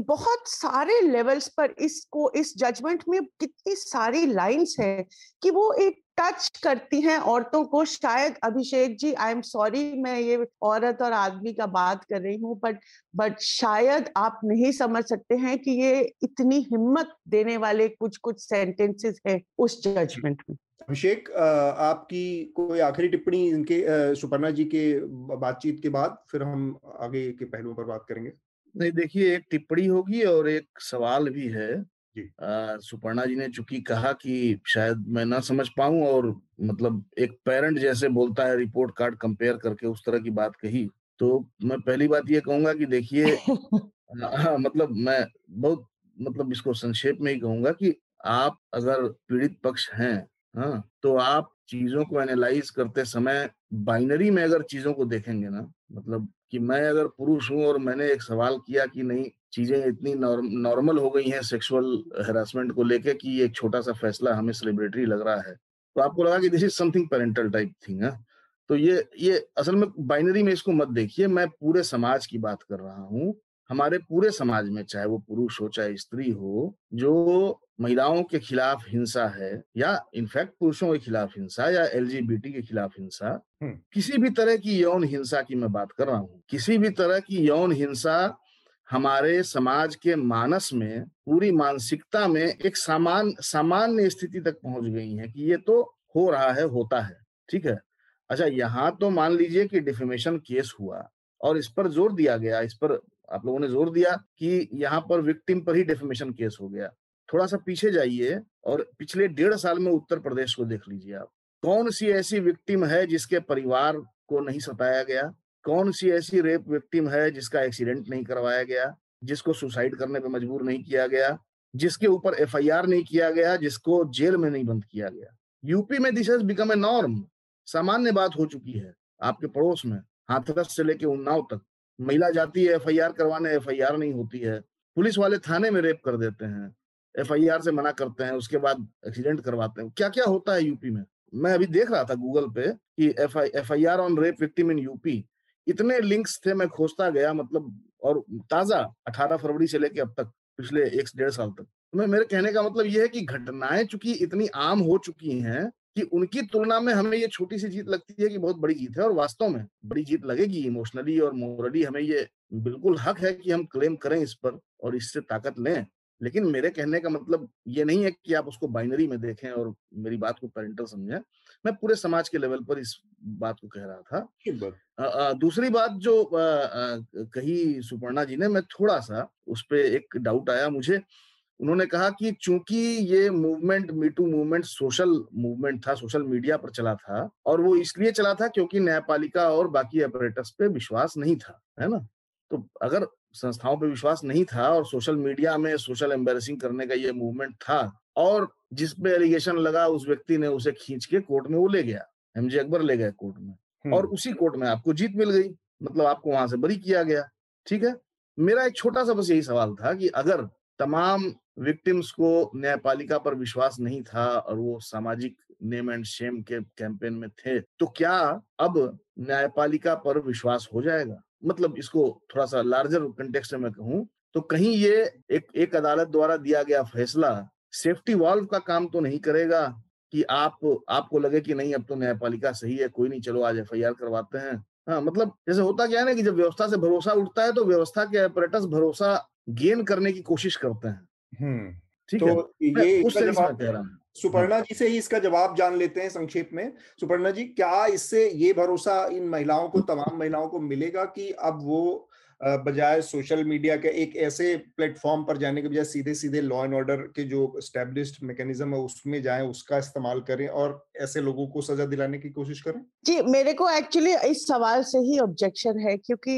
बहुत सारे लेवल्स पर इसको इस जजमेंट में कितनी सारी लाइंस है कि वो एक टच करती हैं औरतों को। शायद Abhishek ji I am sorry मैं ये औरत और आदमी का बात कर रही हूँ बट बट शायद आप नहीं समझ सकते हैं कि ये इतनी हिम्मत देने वाले कुछ कुछ सेंटेंसेस हैं उस जजमेंट में। अभिषेक आपकी कोई आखिरी टिप्पणी इनके सुपर्णा जी के बातचीत के बाद फिर हम आगे के पहलुओं पर बात करेंगे? नहीं देखिए एक टिप्पणी होगी और एक सवाल भी है। सुपर्णा जी ने चूँकि कहा कि शायद मैं ना समझ पाऊँ और मतलब एक पेरेंट जैसे बोलता है रिपोर्ट कार्ड कंपेयर करके उस तरह की बात कही तो मैं पहली बात ये कहूँगा कि देखिए मतलब मैं बहुत मतलब इसको संक्षेप में ही कहूँगा कि आप अगर पीड़ित पक्ष हैं हाँ तो आप चीज़ों को एनालाइज करते समय बाइनरी में अगर चीज़ों को देखेंगे ना मतलब कि मैं अगर पुरुष हूँ और मैंने एक सवाल किया कि नहीं, चीज़ें इतनी नॉर्मल हो गई हैं सेक्सुअल हेरासमेंट को लेके कि एक छोटा सा फैसला हमें सेलिब्रेटरी लग रहा है तो आपको लगा कि this is something parental type thing है? तो ये ये असल में बाइनरी में इसको मत देखिए, मैं पूरे समाज की बात कर रहा हूँ हमारे पूरे समाज में चाहे वो पुरुष हो चाहे स्त्री हो जो महिलाओं के खिलाफ हिंसा है या इनफैक्ट पुरुषों के खिलाफ हिंसा या एलजीबीटी के खिलाफ हिंसा। किसी भी तरह की यौन हिंसा की मैं बात कर रहा हूँ किसी भी तरह की यौन हिंसा हमारे समाज के मानस में पूरी मानसिकता में एक सामान सामान्य स्थिति तक पहुँच गई है कि ये तो हो रहा है होता है ठीक है अच्छा यहाँ तो मान लीजिए कि डिफेमेशन केस हुआ और इस पर ज़ोर दिया गया इस पर आप लोगों ने ज़ोर दिया कि यहाँ पर विक्टिम पर ही डेफिमेशन केस हो गया। थोड़ा सा पीछे जाइए और पिछले डेढ़ साल में उत्तर प्रदेश को देख लीजिए आप। कौन सी ऐसी विक्टिम है जिसके परिवार को नहीं सताया गया? कौन सी ऐसी रेप विक्टिम है जिसका एक्सीडेंट नहीं करवाया गया? जिसको सुसाइड करने पर मजबूर नहीं किया गया? जिसके ऊपर एफआईआर नहीं किया गया? जिसको जेल में नहीं बंद किया गया? यूपी में this has become a norm सामान्य बात हो चुकी है आपके पड़ोस में, हाथरस से लेके उन्नाव तक। महिला जाती है, एफआईआर करवाने, एफआईआर नहीं होती है। पुलिस वाले थाने में रेप कर देते हैं, एफआईआर से मना करते हैं, उसके बाद एक्सीडेंट करवाते हैं। क्या क्या होता है यूपी में? मैं अभी देख रहा था गूगल पे कि F I R on rape victim in UP, इतने लिंक्स थे, मैं खोजता गया मतलब और ताज़ा 18 फरवरी से लेके अब तक, पिछले एक डेढ़ साल तक। तो मैं, मेरे कहने का मतलब ये है कि घटनाएँ चूँकि इतनी आम हो चुकी हैं कि उनकी तुलना में हमें ये छोटी सी जीत लगती है कि बहुत बड़ी जीत है और वास्तव में बड़ी जीत लगेगी इमोशनली और मोरली हमें ये बिल्कुल हक है कि हम क्लेम करें इस पर और इससे ताकत लें। लेकिन मेरे कहने का मतलब ये नहीं है कि आप उसको बाइनरी में देखें और मेरी बात को पेरेंटल समझें। मैं पूरे समाज के लेवल पर इस बात को कह रहा था। आ, आ, दूसरी बात जो आ, आ, कही सुपर्णा जी ने मैं थोड़ा सा उस पर एक डाउट आया मुझे। उन्होंने कहा कि चूँकि ये movement MeToo movement social movement था सोशल मीडिया पर चला था और वो इसलिए चला था क्योंकि न्यायपालिका और बाकी ऑपरेटर्स पे विश्वास नहीं था है ना? तो अगर संस्थाओं पे विश्वास नहीं था और सोशल मीडिया में सोशल एम्बेसिंग करने का ये मूवमेंट था और जिस पे एलिगेशन लगा उस व्यक्ति ने उसे खींच के कोर्ट में वो ले गया एमजे अकबर ले गए कोर्ट में और उसी कोर्ट में आपको जीत मिल गई मतलब आपको वहाँ से बरी किया गया ठीक है? मेरा एक छोटा सा बस यही सवाल था कि अगर तमाम विक्टिम्स को न्यायपालिका पर विश्वास नहीं था और वो सामाजिक नेम एंड शेम के कैंपेन में थे तो क्या अब न्यायपालिका पर विश्वास हो जाएगा? मतलब इसको थोड़ा सा लार्जर कंटेक्स्ट में कहूँ तो कहीं ये एक एक अदालत द्वारा दिया गया फैसला सेफ्टी वॉल्व का काम तो नहीं करेगा कि आप, आपको लगे कि नहीं, अब तो न्यायपालिका सही है, कोई नहीं, चलो आज एफ़ करवाते हैं। हाँ मतलब जैसे होता क्या है ना कि जब व्यवस्था से भरोसा उठता है तो व्यवस्था के ऑपरेटर्स भरोसा गेन करने की कोशिश करते हैं। हम्म, ठीक तो है ये उस जवाब कह रहा हूँ। सुपर्णा जी से ही इसका जवाब जान लेते हैं संक्षेप में। सुपर्णा जी क्या इससे ये भरोसा इन महिलाओं को तमाम महिलाओं को मिलेगा कि अब वो बजाय सोशल मीडिया के एक ऐसे प्लेटफॉर्म पर जाने के बजाय सीधे सीधे लॉ एंड ऑर्डर के जो स्टेब्लिश्ड मैकेनिज्म है, उसमें जाएँ, उसका इस्तेमाल करें और ऐसे लोगों को सजा दिलाने की कोशिश करें? जी, मेरे को एक्चुअली इस सवाल से ही ऑब्जेक्शन है क्योंकि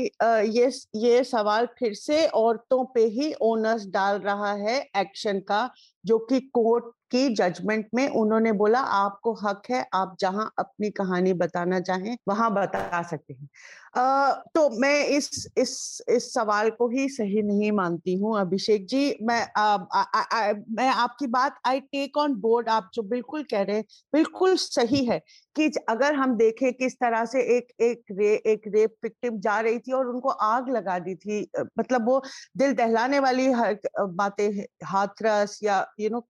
ये ये सवाल फिर से औरतों पे ही ओनर्स डाल रहा है एक्शन का। जो कि कोर्ट की जजमेंट में उन्होंने बोला आपको हक है आप जहाँ अपनी कहानी बताना चाहें वहाँ बता सकते हैं। आ, तो मैं इस इस इस सवाल को ही सही नहीं मानती हूँ अभिषेक जी। मैं आ, आ, आ, आ, मैं आपकी बात आई टेक ऑन बोर्ड आप जो बिल्कुल कह रहे हैं बिल्कुल सही है। कि अगर हम देखें किस तरह से एक एक रे, एक रेप विक्टिम जा रही थी और उनको आग लगा दी थी मतलब वो दिल दहलाने वाली बातें हाथरस या यू नो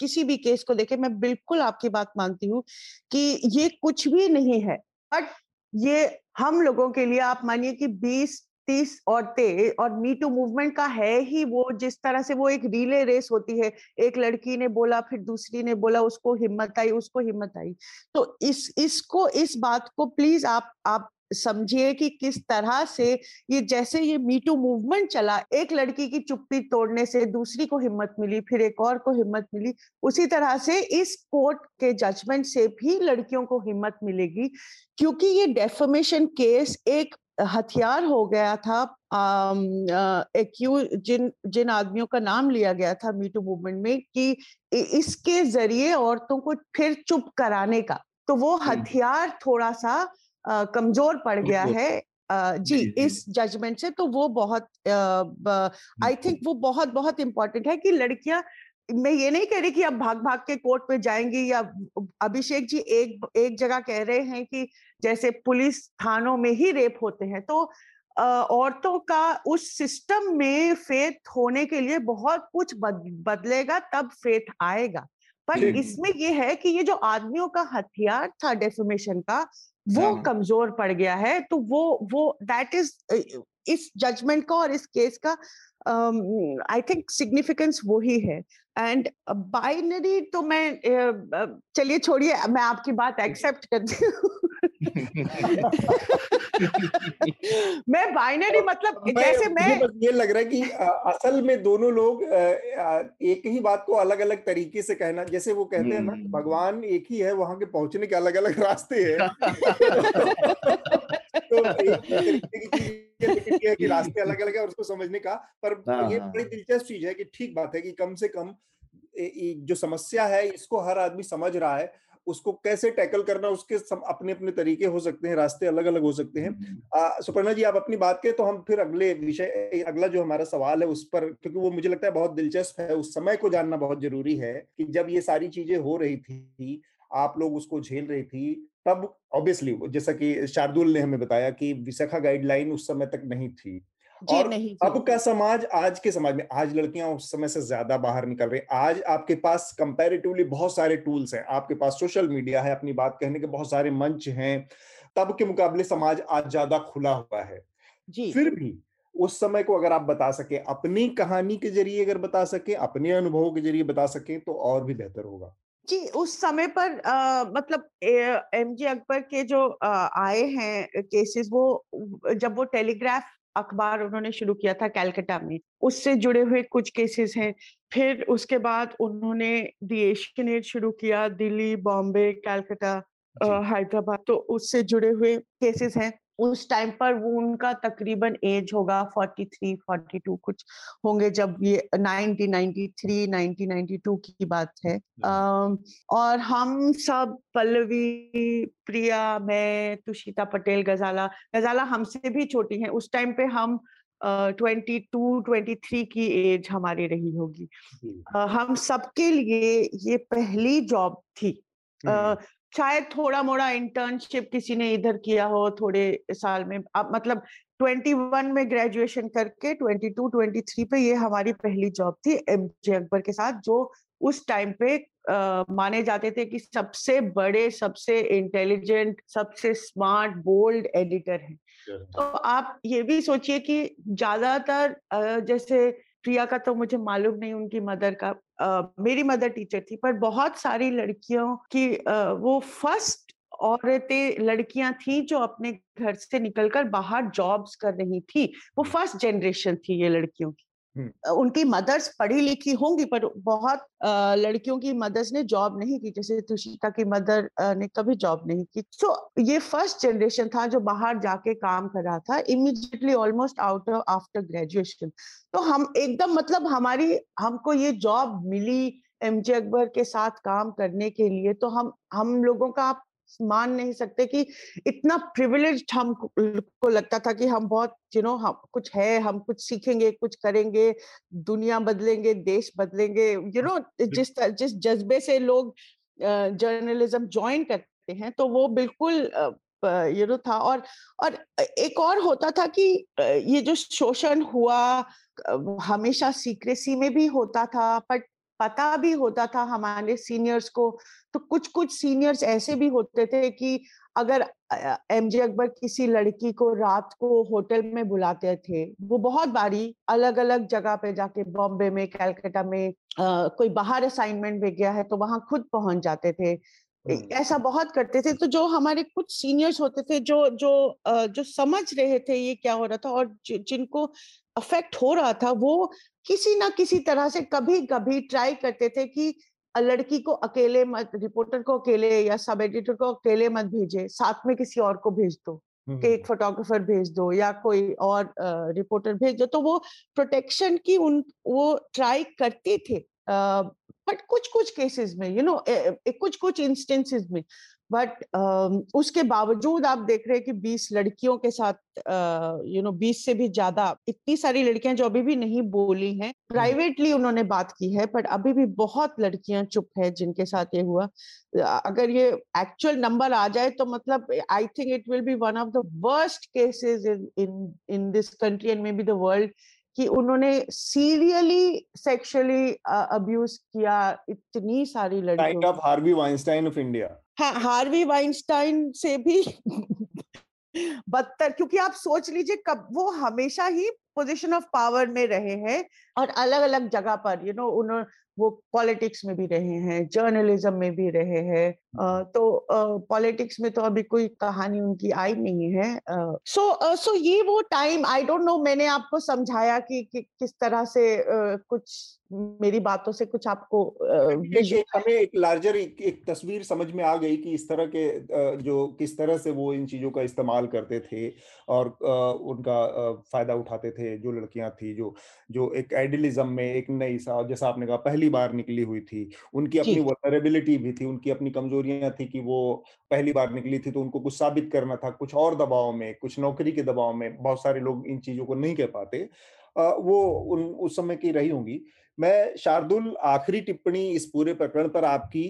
किसी भी केस को देखे, मैं बिल्कुल आपकी बात मानती हूँ कि ये कुछ भी नहीं है, बट ये हम लोगों के लिए आप मानिए कि 20 तीस औरतें और मी टू मूवमेंट का है ही वो, जिस तरह से वो एक रिले रेस होती है। एक लड़की ने बोला, फिर दूसरी ने बोला, उसको हिम्मत आई, उसको हिम्मत आई। तो इस, इसको, इस बात को प्लीज़ आप आप समझिए कि किस तरह से ये, जैसे ये मीटू मूवमेंट चला, एक लड़की की चुप्पी तोड़ने से दूसरी को हिम्मत मिली, फिर एक और को हिम्मत मिली, उसी तरह से इस कोर्ट के जजमेंट से भी लड़कियों को हिम्मत मिलेगी। क्योंकि ये डेफोमेशन केस एक हथियार हो गया था एक्यू जिन जिन आदमियों का नाम लिया गया था मीटू मूवमेंट में कि इसके ज़रिए औरतों को फिर चुप कराने का। तो वो हथियार थोड़ा सा कमज़ोर पड़ गया है जी, जी इस जजमेंट से। तो वो बहुत आई थिंक वो बहुत बहुत इम्पोर्टेंट है कि लड़कियाँ मैं ये नहीं कह रही कि अब भाग भाग के कोर्ट पे जाएँगी या अभिषेक जी एक एक जगह कह रहे हैं कि जैसे पुलिस थानों में ही रेप होते हैं। तो औरतों का उस सिस्टम में फेथ होने के लिए बहुत कुछ बद, बदलेगा तब फेथ आएगा। पर इसमें ये है कि ये जो आदमियों का हथियार था डेफोमेशन का वो हाँ। कमज़ोर पड़ गया है। तो वो वो दैट इज़ इस जजमेंट का और इस केस का आई थिंक सिग्निफिकेंस वो ही है। एंड बाइनरी तो मैं uh, चलिए छोड़िए मैं आपकी बात एक्सेप्ट करती हूँ। मैं बाइनरी मतलब मैं, जैसे मैं ये लग रहा है कि असल में दोनों लोग एक ही बात को अलग अलग तरीके से कहना जैसे वो कहते हैं ना हम्म। भगवान एक ही है वहाँ के पहुँचने के अलग अलग रास्ते हैं। तो कि रास्ते अलग अलग है और उसको समझने का पर हाँ, ये हाँ। बड़ी दिलचस्प चीज़ है कि ठीक बात है कि कम से कम जो समस्या है इसको हर आदमी समझ रहा है उसको कैसे टैकल करना उसके सब अपने अपने तरीके हो सकते हैं रास्ते अलग अलग हो सकते हैं हम्म। सुपर्णा जी आप अपनी बात के तो हम फिर अगले विषय अगला जो हमारा सवाल है उस पर क्योंकि वो मुझे लगता है बहुत दिलचस्प है उस समय को जानना बहुत ज़रूरी है कि जब ये सारी चीज़ें हो रही थी आप लोग उसको झेल रही थी तब ऑब्वियसली जैसा कि शार्दुल ने हमें बताया कि विशाखा गाइडलाइन उस समय तक नहीं थी। और नहीं अब का समाज आज के समाज में आज लड़कियाँ उस समय से ज़्यादा बाहर निकल रही आज आपके पास कंपैरेटिवली बहुत सारे टूल्स हैं। आपके पास सोशल मीडिया है अपनी बात कहने के बहुत सारे मंच हैं। तब के मुकाबले समाज आज ज़्यादा खुला हुआ है। जी। फिर भी उस समय को अगर आप बता सके अपनी कहानी के ज़रिए अगर बता सके अपने अनुभवों के ज़रिए बता सके तो और भी बेहतर होगा। जी उस समय पर आ, मतलब एम जी अकबर के जो आ, आए हैं केसेस वो जब वो टेलीग्राफ अखबार उन्होंने शुरू किया था कैलकाटा में उससे जुड़े हुए कुछ केसेस हैं। फिर उसके बाद उन्होंने दी एशियन एड शुरू किया दिल्ली बॉम्बे कैलकाटा हैदराबाद तो उससे जुड़े हुए केसेस हैं। उस टाइम पर वो उनका तकरीबन एज होगा 43 42 कुछ होंगे जब ये 1993 1992 की बात है। और हम सब पल्लवी प्रिया मैं तुषिता पटेल गजाला गजाला हमसे भी छोटी हैं। उस टाइम पे हम ट्वेंटी टू ट्वेंटी थ्री की एज हमारी रही होगी। uh, हम सबके लिए ये पहली जॉब थी। uh, शायद थोड़ा मोड़ा इंटर्नशिप किसी ने इधर किया हो थोड़े साल में। आप मतलब 21 में ग्रेजुएशन करके 22 23 पे ये हमारी पहली जॉब थी एम जे अकबर के साथ जो उस टाइम पे आ, माने जाते थे कि सबसे बड़े सबसे इंटेलिजेंट सबसे स्मार्ट बोल्ड एडिटर हैं। तो आप ये भी सोचिए कि ज़्यादातर जैसे प्रिया का तो मुझे मालूम नहीं उनकी मदर का आ, मेरी मदर टीचर थी पर बहुत सारी लड़कियों की आ, वो फ़र्स्ट औरतें लड़कियाँ थी जो अपने घर से निकलकर बाहर जॉब्स कर रही थी। वो फ़र्स्ट जनरेशन थी ये लड़कियों की। उनकी मदर्स पढ़ी लिखी होंगी, पर बहुत लड़कियों की मदर्स ने जॉब नहीं की, जैसे तुषिता की मदर ने कभी जॉब नहीं की। तो ये फ़र्स्ट जनरेशन था जो बाहर जाके काम कर रहा था immediately almost out after graduation तो हम एकदम मतलब हमारी, हमको ये जॉब मिली एम जे अकबर के साथ काम करने के लिए तो हम हम लोगों का आप मान नहीं सकते कि इतना प्रिविलेज हम को लगता था कि हम बहुत यू नो हम कुछ है हम कुछ सीखेंगे कुछ करेंगे दुनिया बदलेंगे देश बदलेंगे यू नो जिस जिस जज्बे से लोग जर्नलिज्म ज्वाइन करते हैं तो वो बिल्कुल यू नो था और और एक और होता था कि ये जो शोषण हुआ हमेशा सीक्रेसी में भी होता था बट पता भी होता था हमारे सीनियर्स को तो कुछ कुछ सीनियर्स ऐसे भी होते थे कि अगर एम जे अकबर किसी लड़की को रात को होटल में बुलाते थे वो बहुत बारी अलग अलग जगह पे जाके बॉम्बे में कैलकाटा में आ, कोई बाहर असाइनमेंट में गया है तो वहाँ खुद पहुँच जाते थे। ऐसा बहुत करते थे। तो जो हमारे कुछ सीनियर्स होते थे जो जो जो समझ रहे थे ये क्या हो रहा था और जिनको अफेक्ट हो रहा था वो किसी ना किसी तरह से कभी कभी ट्राई करते थे कि लड़की को अकेले मत रिपोर्टर को अकेले या सब एडिटर को अकेले मत भेजे साथ में किसी और को भेज दो कि एक फोटोग्राफर भेज दो या कोई और रिपोर्टर भेज दो। तो वो प्रोटेक्शन की उन वो ट्राई करते थे बट कुछ कुछ केसेस में यू you नो know, कुछ कुछ इंस्टेंसेस में। बट uh, उसके बावजूद आप देख रहे हैं कि 20 लड़कियों के साथ यू नो 20 से भी ज़्यादा इतनी सारी लड़कियाँ जो अभी भी नहीं बोली हैं प्राइवेटली उन्होंने बात की है बट अभी भी बहुत लड़कियाँ चुप है जिनके साथ ये हुआ। अगर ये एक्चुअल नंबर आ जाए तो मतलब I think it will be one of the worst cases in in in this country and maybe the world कि उन्होंने सीरियली सेक्सुअली अब्यूज किया इतनी सारी लड़कियों kind of Harvey Weinstein of India हाँ हार्वी वाइनस्टाइन से भी बदतर, क्योंकि आप सोच लीजिए कब वो हमेशा ही पोजीशन ऑफ़ पावर में रहे हैं और अलग अलग जगह पर यू नो उन्होंने वो पॉलिटिक्स में भी रहे हैं जर्नलिज्म में भी रहे हैं। तो पॉलिटिक्स में तो अभी कोई कहानी उनकी आई नहीं है। सो सो ये वो टाइम आई डोंट नो मैंने आपको समझाया कि, कि किस तरह से कुछ मेरी बातों से कुछ आपको हमें एक लार्जर एक, एक तस्वीर समझ में आ गई कि इस तरह के जो किस तरह से वो इन चीज़ों का इस्तेमाल करते थे और उनका फ़ायदा उठाते थे जो लड़कियाँ थी जो जो एक आइडियलिज्म में एक नई सा जैसा आपने कहा पहली बार निकली हुई थी। उनकी अपनी वनरेबिलिटी भी थी उनकी अपनी कमजोरियाँ थी कि वो पहली बार निकली थी तो उनको कुछ साबित करना था, कुछ और दबाव में, कुछ नौकरी के दबाव में, बहुत सारे लोग इन चीज़ों को नहीं कह पाते। वो उन, उस समय की रही होंगी। मैं शार्दुल आखिरी टिप्पणी इस पूरे प्रकरण पर आपकी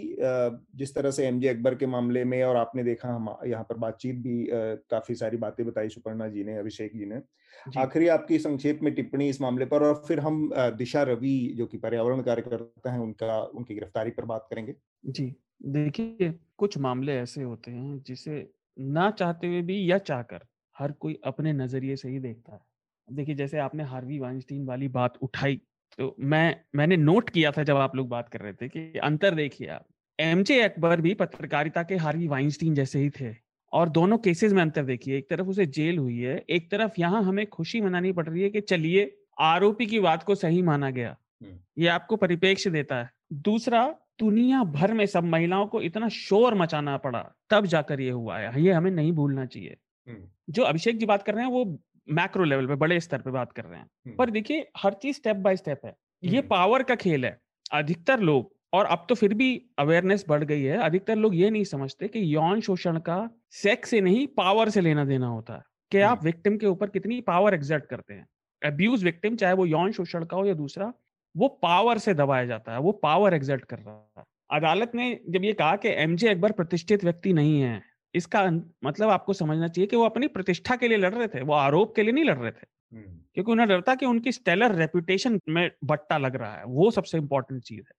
जिस तरह से एमजे अकबर के मामले में और आपने देखा हम यहाँ पर बातचीत भी काफ़ी सारी बातें बताई सुपर्णा जी ने अभिषेक जी ने। आखिरी आपकी संक्षेप में टिप्पणी इस मामले पर और फिर हम दिशा रवि जो कि पर्यावरण कार्यकर्ता हैं उनका उनकी गिरफ्तारी पर बात करेंगे। जी देखिए कुछ मामले ऐसे होते हैं जिसे ना चाहते हुए भी या चाहकर हर कोई अपने नज़रिए से ही देखता है। देखिए जैसे आपने हार्वी वाइंस्टीन वाली बात उठाई तो मैं मैंने नोट किया था जब आप लोग बात कर रहे थे कि अंतर देखिए आप एम जे अकबर भी पत्रकारिता के हार्वी वाइंस्टीन जैसे ही थे और दोनों केसेस में अंतर देखिए एक तरफ़ उसे जेल हुई है एक तरफ़ यहाँ हमें खुशी मनानी पड़ रही है कि चलिए आरोपी की बात को सही माना गया ये आपको परिपेक्ष देता है। दूसरा दुनिया भर में सब महिलाओं को इतना शोर मचाना पड़ा तब जाकर ये हुआ है ये हमें नहीं भूलना चाहिए। जो अभिषेक जी बात कर रहे हैं वो मैक्रो लेवल पे बड़े स्तर पे बात कर रहे हैं। पर देखिए हर चीज़ स्टेप बाय स्टेप है। ये पावर का खेल है अधिकतर लोग और अब तो फिर भी अवेयरनेस बढ़ गई है अधिकतर लोग ये नहीं समझते कि यौन शोषण का सेक्स से नहीं पावर से लेना देना होता है। कि आप विक्टिम के ऊपर कितनी पावर एग्जर्ट करते हैं। अब्यूज विक्टिम चाहे वो यौन शोषण का हो या दूसरा वो पावर से दबाया जाता है वो पावर एग्जर्ट कर रहा है। अदालत ने जब ये कहा कि एमजे अकबर प्रतिष्ठित व्यक्ति नहीं है इसका मतलब आपको समझना चाहिए कि वो अपनी प्रतिष्ठा के लिए लड़ रहे थे वो आरोप के लिए नहीं लड़ रहे थे। क्योंकि उन्हें डर था कि उनकी स्टेलर रेपुटेशन में बट्टा लग रहा है वो सबसे इंपॉर्टेंट चीज़ है।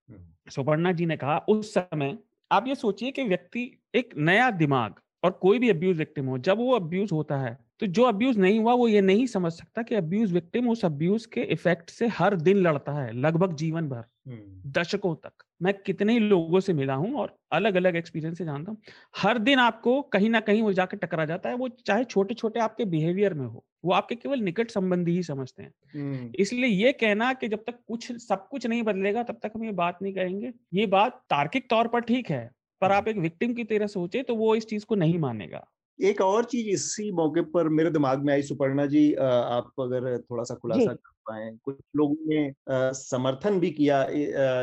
सुपर्णा जी ने कहा उस समय आप ये सोचिए कि व्यक्ति एक नया दिमाग और कोई भी अब्यूज विक्टिम हो जब वो अब्यूज होता है तो जो अब्यूज नहीं हुआ वो ये नहीं समझ सकता कि अब्यूज विक्टिम उस अब्यूज के इफ़ेक्ट से हर दिन लड़ता है लगभग जीवन भर दशकों तक। मैं कितने ही लोगों से मिला हूँ और अलग अलग एक्सपीरियंस से जानता हूँ। हर दिन आपको कहीं ना कहीं वो जाकर टकरा जाता है वो चाहे छोटे छोटे आपके बिहेवियर में हो वो आपके केवल निकट संबंधी ही समझते हैं। इसलिए ये कहना कि जब तक कुछ सब कुछ नहीं बदलेगा तब तक हम ये बात नहीं कहेंगे। ये बात तार्किक तौर पर ठीक है पर आप एक विक्टिम की तरह सोचे तो वो इस चीज़ को नहीं मानेगा। एक और चीज़ इसी मौके पर मेरे दिमाग में आई सुपर्णा जी आप अगर थोड़ा सा खुलासा कर पाए। कुछ लोगों ने समर्थन भी किया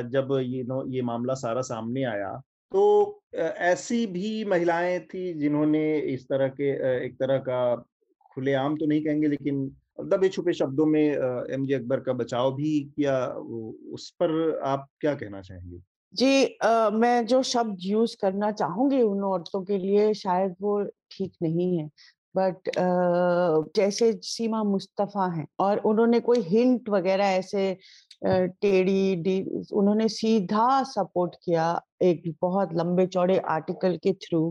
जब ये नो ये मामला सारा सामने आया। तो ऐसी भी महिलाएँ थी जिन्होंने इस तरह के एक तरह का खुलेआम तो नहीं कहेंगे लेकिन दबे छुपे शब्दों में एम जे अकबर का बचाव भी किया उस पर आप क्या कहना चाहेंगे? जी अ, मैं जो शब्द यूज़ करना चाहूँगी उन औरतों के लिए शायद वो ठीक नहीं है। बट जैसे सीमा मुस्तफ़ा हैं और उन्होंने कोई हिंट वगैरह ऐसे टेढ़ी डी, उन्होंने सीधा सपोर्ट किया एक बहुत लंबे चौड़े आर्टिकल के थ्रू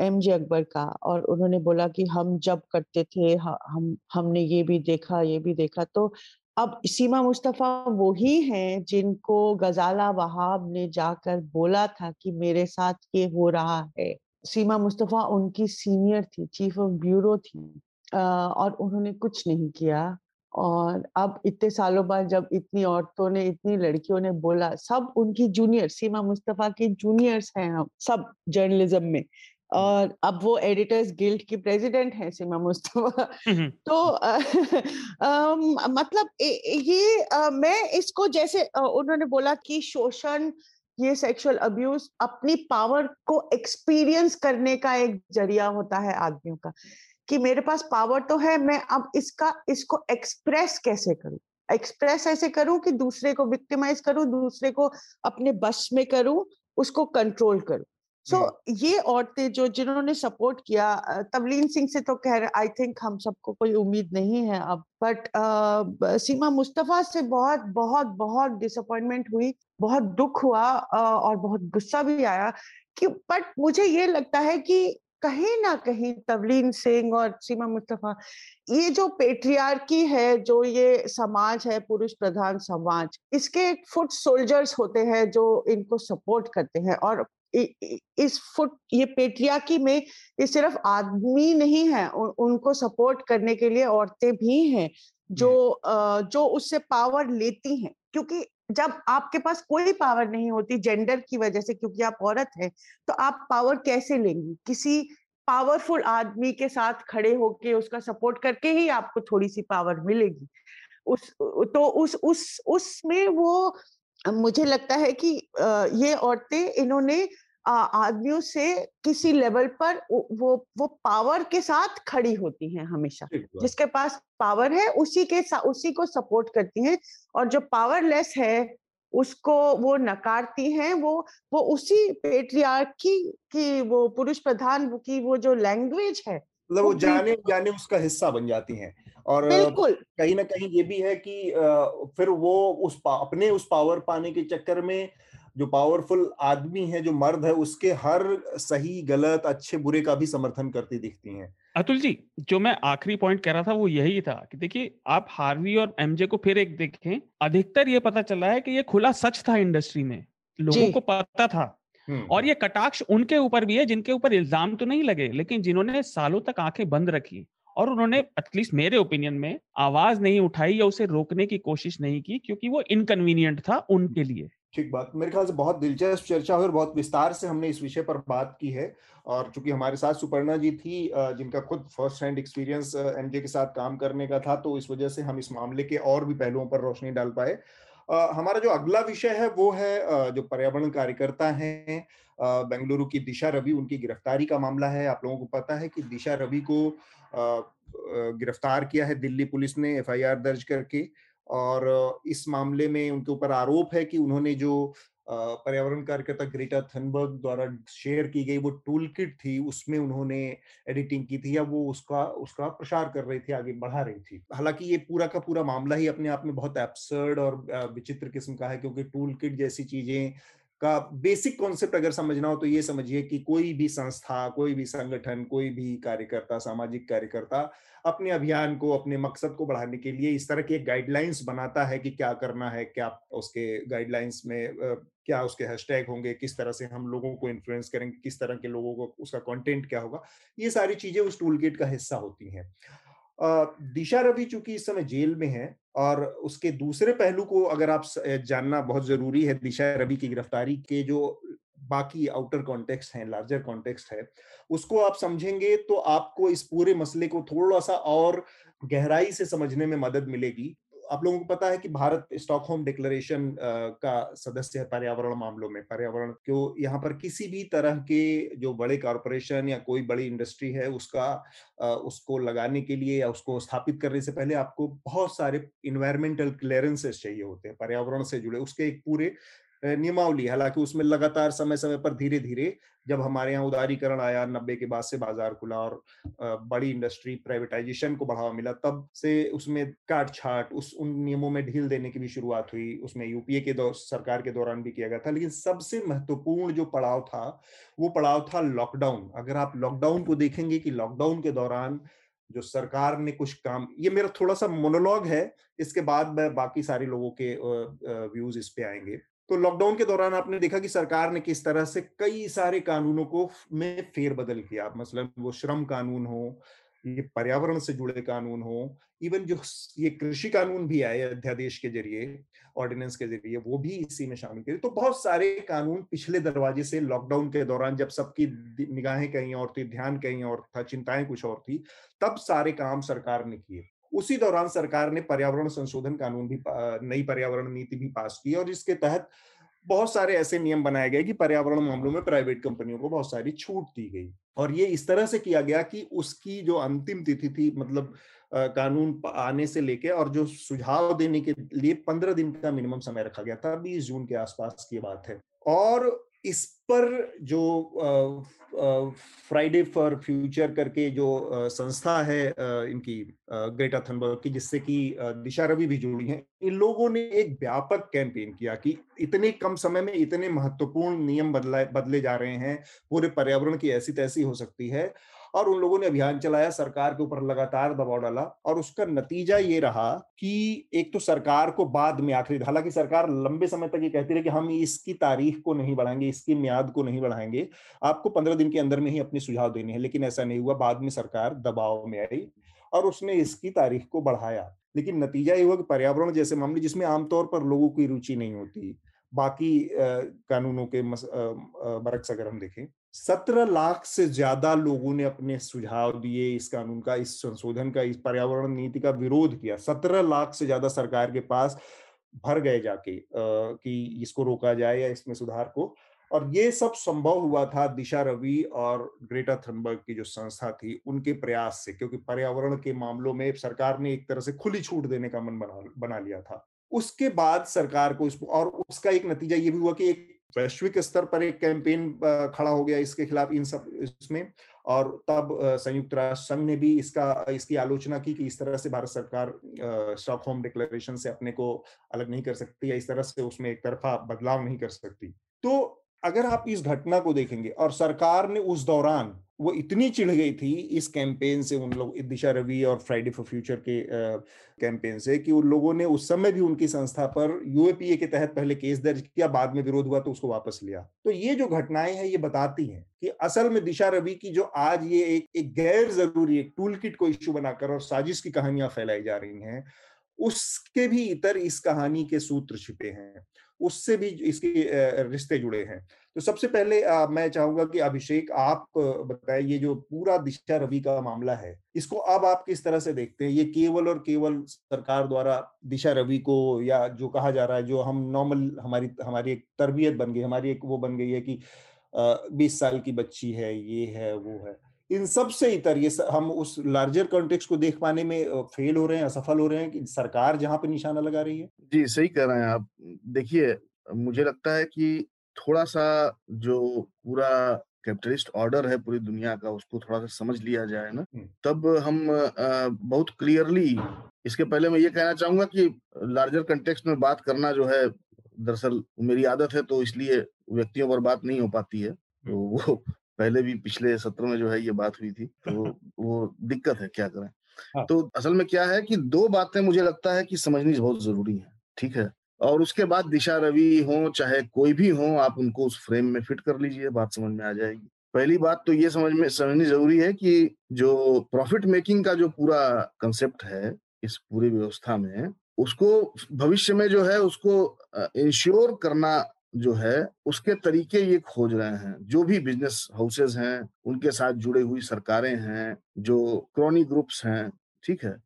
एम जे अकबर का और उन्होंने बोला कि हम जब करते थे हम, हमने ये भी देखा, ये भी देखा। तो अब सीमा मुस्तफ़ा वही हैं जिनको गजाला वहाब ने जाकर बोला था कि मेरे साथ ये हो रहा है। सीमा मुस्तफ़ा उनकी सीनियर थी चीफ ऑफ़ ब्यूरो थी और उन्होंने कुछ नहीं किया। और अब इतने सालों बाद जब इतनी औरतों ने इतनी लड़कियों ने बोला सब उनकी जूनियर सीमा मुस्तफ़ा के जूनियर्स हैं हम सब जर्नलिज्म में। और अब वो एडिटर्स गिल्ड की प्रेसिडेंट हैं सीमा मुस्तफ़ा। तो अ, अम, मतलब ए- ये मैं इसको जैसे अ, उन्होंने बोला कि शोषण ये सेक्सुअल अब्यूज अपनी पावर को एक्सपीरियंस करने का एक ज़रिया होता है आदमियों का, कि मेरे पास पावर तो है, मैं अब इसका, इसको एक्सप्रेस कैसे करूँ? एक्सप्रेस ऐसे करूँ कि दूसरे को विक्टिमाइज करूँ, दूसरे को अपने बस में करूँ, उसको कंट्रोल करूँ? सो so, ये औरतें जो जिन्होंने सपोर्ट किया तबलीन तवलीन सिंह से तो कह रहे आई थिंक हम सबको कोई उम्मीद नहीं है अब बट सीमा मुस्तफ़ा से बहुत बहुत बहुत डिसअपॉइंटमेंट हुई बहुत दुख हुआ uh, और बहुत गुस्सा भी आया कि बट मुझे ये लगता है कि कहीं ना कहीं तवलीन सिंह और सीमा मुस्तफ़ा ये जो पेट्रियार्की है जो ये समाज है पुरुष प्रधान समाज इसके फुट सोल्जर्स होते हैं जो इनको सपोर्ट करते हैं और इस फुट ये पेट्रियार्की में ये सिर्फ़ आदमी नहीं है उ, उनको सपोर्ट करने के लिए औरतें भी हैं जो जो उससे पावर लेती हैं क्योंकि जब आपके पास कोई पावर नहीं होती जेंडर की वजह से क्योंकि आप औरत हैं तो आप पावर कैसे लेंगी? किसी पावरफुल आदमी के साथ खड़े होके उसका सपोर्ट करके ही आपको थोड़ी सी पावर मिलेगी। उस तो उस उस, उसमें वो, मुझे लगता है कि ये औरतें, इन्होंने आदमियों से किसी लेवल पर वो वो पावर के साथ खड़ी होती हैं हमेशा। जिसके पास पावर है उसी के उसी को सपोर्ट करती हैं और जो पावरलेस है उसको वो नकारती हैं वो वो उसी पेट्रियार्की की वो पुरुष प्रधान की वो जो लैंग्वेज है मतलब वो जाने जाने उसका हिस्सा बन जाती हैं। और कहीं ना कहीं ये भी है कि फिर वो उस अपने उस पावर पाने के चक्कर में जो पावरफुल आदमी है जो मर्द है उसके हर सही गलत अच्छे बुरे का भी समर्थन करती दिखती हैं। अतुल जी जो मैं आखिरी पॉइंट कह रहा था वो यही था कि देखिए आप हार्वी और एमजे को फिर एक देखें अधिकतर ये पता चला है कि ये खुला सच था इंडस्ट्री में। लोगों को पता था। हम्म, और ये कटाक्ष उनके ऊपर भी है जिनके ऊपर इल्ज़ाम तो नहीं लगे लेकिन जिन्होंने सालों तक आँखें बंद रखी और उन्होंने एटलीस्ट मेरे ओपिनियन में आवाज़ नहीं उठाई या उसे रोकने की कोशिश नहीं की क्योंकि वो इनकन्वीनियंट था उनके लिए। ठीक बात। मेरे ख्याल से बहुत दिलचस्प चर्चा हुई और बहुत विस्तार से हमने इस विषय पर बात की है। और चूँकि हमारे साथ सुपर्णा जी थी जिनका खुद फ़र्स्ट हैंड एक्सपीरियंस एमजे के साथ काम करने का था तो इस वजह से हम इस मामले के और भी पहलुओं पर रोशनी डाल पाए। हमारा जो अगला विषय है, वो है जो पर्यावरण कार्यकर्ता हैं बेंगलुरु की दिशा रवि, उनकी गिरफ्तारी का मामला है। आप लोगों को पता है कि दिशा रवि को गिरफ़्तार किया है दिल्ली पुलिस ने एफआईआर दर्ज करके। और इस मामले में उनके ऊपर आरोप है कि उन्होंने जो पर्यावरण कार्यकर्ता ग्रेटा थनबर्ग द्वारा शेयर की गई वो टूल किट थी, उसमें उन्होंने एडिटिंग की थी या वो उसका उसका प्रसार कर रही थी, आगे बढ़ा रही थी। हालाँकि ये पूरा का पूरा मामला ही अपने आप में बहुत एब्सर्ड और विचित्र किस्म का है क्योंकि टूल किट जैसी चीज़ें का बेसिक कॉन्सेप्ट अगर समझना हो तो ये समझिए कि कोई भी संस्था, कोई भी संगठन, कोई भी कार्यकर्ता, सामाजिक कार्यकर्ता अपने अभियान को, अपने मकसद को बढ़ाने के लिए इस तरह के गाइडलाइंस बनाता है कि क्या करना है, क्या उसके गाइडलाइंस में क्या उसके हैशटैग होंगे, किस तरह से हम लोगों को इन्फ्लुएंस करेंगे, किस तरह के लोगों को उसका कंटेंट क्या होगा, ये सारी चीज़ें उस टूल का हिस्सा होती हैं। दिशा रवि चूँकि इस समय जेल में है और उसके दूसरे पहलू को अगर आप जानना बहुत ज़रूरी है दिशा रवि की गिरफ्तारी के जो बाकी आउटर कॉन्टेक्स्ट हैं, लार्जर कॉन्टेक्स्ट है, उसको आप समझेंगे तो आपको इस पूरे मसले को थोड़ा सा और गहराई से समझने में मदद मिलेगी। आप लोगों को पता है कि भारत स्टॉक होम डिक्लेरेशन का सदस्य है पर्यावरण मामलों में। पर्यावरण क्यों? यहाँ पर किसी भी तरह के जो बड़े कारपोरेशन या कोई बड़ी इंडस्ट्री है, उसका उसको लगाने के लिए या उसको स्थापित करने से पहले आपको बहुत सारे इन्वायरमेंटल क्लियरेंसेस चाहिए होते हैं, पर्यावरण से जुड़े। उसके एक पूरे नियमावली। हालाँकि उसमें लगातार समय समय पर धीरे धीरे जब हमारे यहाँ उदारीकरण आया, नब्बे के बाद से बाज़ार खुला और बड़ी इंडस्ट्री प्राइवेटाइजेशन को बढ़ावा मिला, तब से उसमें काट छाट उस, उन नियमों में ढील देने की भी शुरुआत हुई। उसमें यूपीए के दौर सरकार के दौरान भी किया गया था। लेकिन सबसे महत्वपूर्ण जो पड़ाव था, वो पड़ाव था लॉकडाउन। अगर आप लॉकडाउन को देखेंगे कि लॉकडाउन के दौरान जो सरकार ने कुछ काम, ये मेरा थोड़ा सा मोनोलॉग है, इसके बाद मैं बाकी सारे लोगों के व्यूज़ इस पे आएँगे। तो लॉकडाउन के दौरान आपने देखा कि सरकार ने किस तरह से कई सारे कानूनों को में फेरबदल किया। मसलन वो श्रम कानून हो, ये पर्यावरण से जुड़े कानून हो इवन जो ये कृषि कानून भी आए अध्यादेश के ज़रिए ऑर्डिनेंस के ज़रिए, वो भी इसी में शामिल किए। तो बहुत सारे कानून पिछले दरवाजे से लॉकडाउन के दौरान जब सबकी निगाहें कहीं और थी, ध्यान कहीं और था, चिंताएँ कुछ और थी, तब सारे काम सरकार ने किए। उसी दौरान सरकार ने पर्यावरण संशोधन कानून भी नई पर्यावरण नीति भी पास की और इसके तहत बहुत सारे ऐसे नियम बनाए गए कि पर्यावरण मामलों में प्राइवेट कंपनियों को बहुत सारी छूट दी गई। और ये इस तरह से किया गया कि उसकी जो अंतिम तिथि थी मतलब कानून आने से लेके और जो सुझाव देने के लिए पंद्रह दिन का मिनिमम समय रखा गया था बीस जून के आसपास की बात है। और इस पर जो फ्राइडे फॉर फ्यूचर करके जो संस्था है इनकी ग्रेटा थनबर्ग की, जिससे कि दिशा रवि भी जुड़ी हैं, इन लोगों ने एक व्यापक कैंपेन किया कि इतने कम समय में इतने महत्वपूर्ण नियम बदला बदले जा रहे हैं, पूरे पर्यावरण की ऐसी तैसी हो सकती है। और उन लोगों ने अभियान चलाया, सरकार के ऊपर लगातार दबाव डाला और उसका नतीजा ये रहा कि एक तो सरकार को बाद में आखिरी, हालाँकि सरकार लंबे समय तक ये कहती रही कि हम इसकी तारीख को नहीं बढ़ाएँगे, इसकी म्याद को नहीं बढ़ाएँगे, आपको पंद्रह दिन के अंदर में ही अपने सुझाव देने हैं, लेकिन ऐसा नहीं हुआ, बाद में सरकार दबाव में आई और उसने इसकी तारीख को बढ़ाया। लेकिन नतीजा ये हुआ कि पर्यावरण जैसे मामले, जिसमें आमतौर पर लोगों की रुचि नहीं होती, बाकी कानूनों के बरक्स अगर हम देखें सत्रह लाख से ज़्यादा लोगों ने अपने सुझाव दिए इस कानून का, इस संशोधन का, इस पर्यावरण नीति का विरोध किया। सत्रह लाख से ज़्यादा सरकार के पास भर गए जाके कि इसको रोका जाए या इसमें सुधार को। और ये सब संभव हुआ था दिशा रवि और ग्रेटा थनबर्ग की जो संस्था थी, उनके प्रयास से, क्योंकि पर्यावरण के मामलों में सरकार ने एक तरह से खुली छूट देने का मन बना बना लिया था। उसके बाद सरकार को इस, और उसका एक नतीजा ये भी हुआ कि एक वैश्विक स्तर पर एक कैंपेन खड़ा हो गया इसके खिलाफ इन सब इसमें। और तब संयुक्त राष्ट्र संघ ने भी इसका, इसकी आलोचना की कि इस तरह से भारत सरकार स्टॉक होम डिक्लेरेशन से अपने को अलग नहीं कर सकती या इस तरह से उसमें एक तरफा बदलाव नहीं कर सकती। तो अगर आप इस घटना को देखेंगे और सरकार ने उस दौरान वो इतनी चिढ़ गई थी इस कैंपेन से उन लोग दिशा रवि और फ्राइडे फॉर फ्यूचर के कैंपेन से कि उन लोगों ने उस समय भी उनकी संस्था पर यूएपीए के तहत पहले केस दर्ज किया बाद में विरोध हुआ तो उसको वापस लिया। तो ये जो घटनाएँ हैं ये बताती हैं कि असल में दिशा रवि की जो आज ये एक, एक गैर ज़रूरी एक टूल किट को इश्यू बनाकर और साजिश की कहानियाँ फैलाई जा रही हैं उसके भी इतर इस कहानी के सूत्र छिपे हैं। उससे भी इसके रिश्ते जुड़े हैं। तो सबसे पहले आ, मैं चाहूँगा कि अभिषेक आप बताएँ ये जो पूरा दिशा रवि का मामला है इसको अब आप किस तरह से देखते हैं? ये केवल और केवल सरकार द्वारा दिशा रवि को या जो कहा जा रहा है जो हम नॉर्मल हमारी हमारी एक तरबियत बन गई हमारी एक वो बन गई है कि बीस साल की बच्ची है ये है वो है। इन सबसे इतर ये हम उस लार्जर कॉन्टेक्स्ट को देख पाने में फेल हो रहे हैं असफल हो रहे हैं कि सरकार जहाँ पे निशाना लगा रही है? जी सही कह रहे हैं आप। देखिए मुझे लगता है कि थोड़ा सा जो पूरा कैपिटलिस्ट ऑर्डर है पूरी दुनिया का उसको थोड़ा सा समझ लिया जाए ना तब हम बहुत क्लियरली इसके पहले मैं ये कहना चाहूँगा कि लार्जर कंटेक्स्ट में बात करना जो है दरअसल मेरी आदत है तो इसलिए व्यक्तियों पर बात नहीं हो पाती है। तो वो पहले भी पिछले सत्र में जो है ये बात हुई थी तो वो दिक्कत है क्या करें? हाँ। तो असल में क्या है कि दो बातें मुझे लगता है कि समझनी बहुत ज़रूरी है ठीक है? और उसके बाद दिशा रवि हो चाहे कोई भी हो आप उनको उस फ्रेम में फिट कर लीजिए बात समझ में आ जाएगी। पहली बात तो ये समझ में समझनी ज़रूरी है कि जो प्रॉफिट मेकिंग का जो पूरा कंसेप्ट है इस पूरी व्यवस्था में उसको भविष्य में जो है उसको इंश्योर करना जो है उसके तरीके ये खोज रहे हैं। जो भी बिज़नेस हाउसेज हैं उनके साथ जुड़े हुई सरकारें हैं जो क्रोनी ग्रुप्स हैं ठीक है?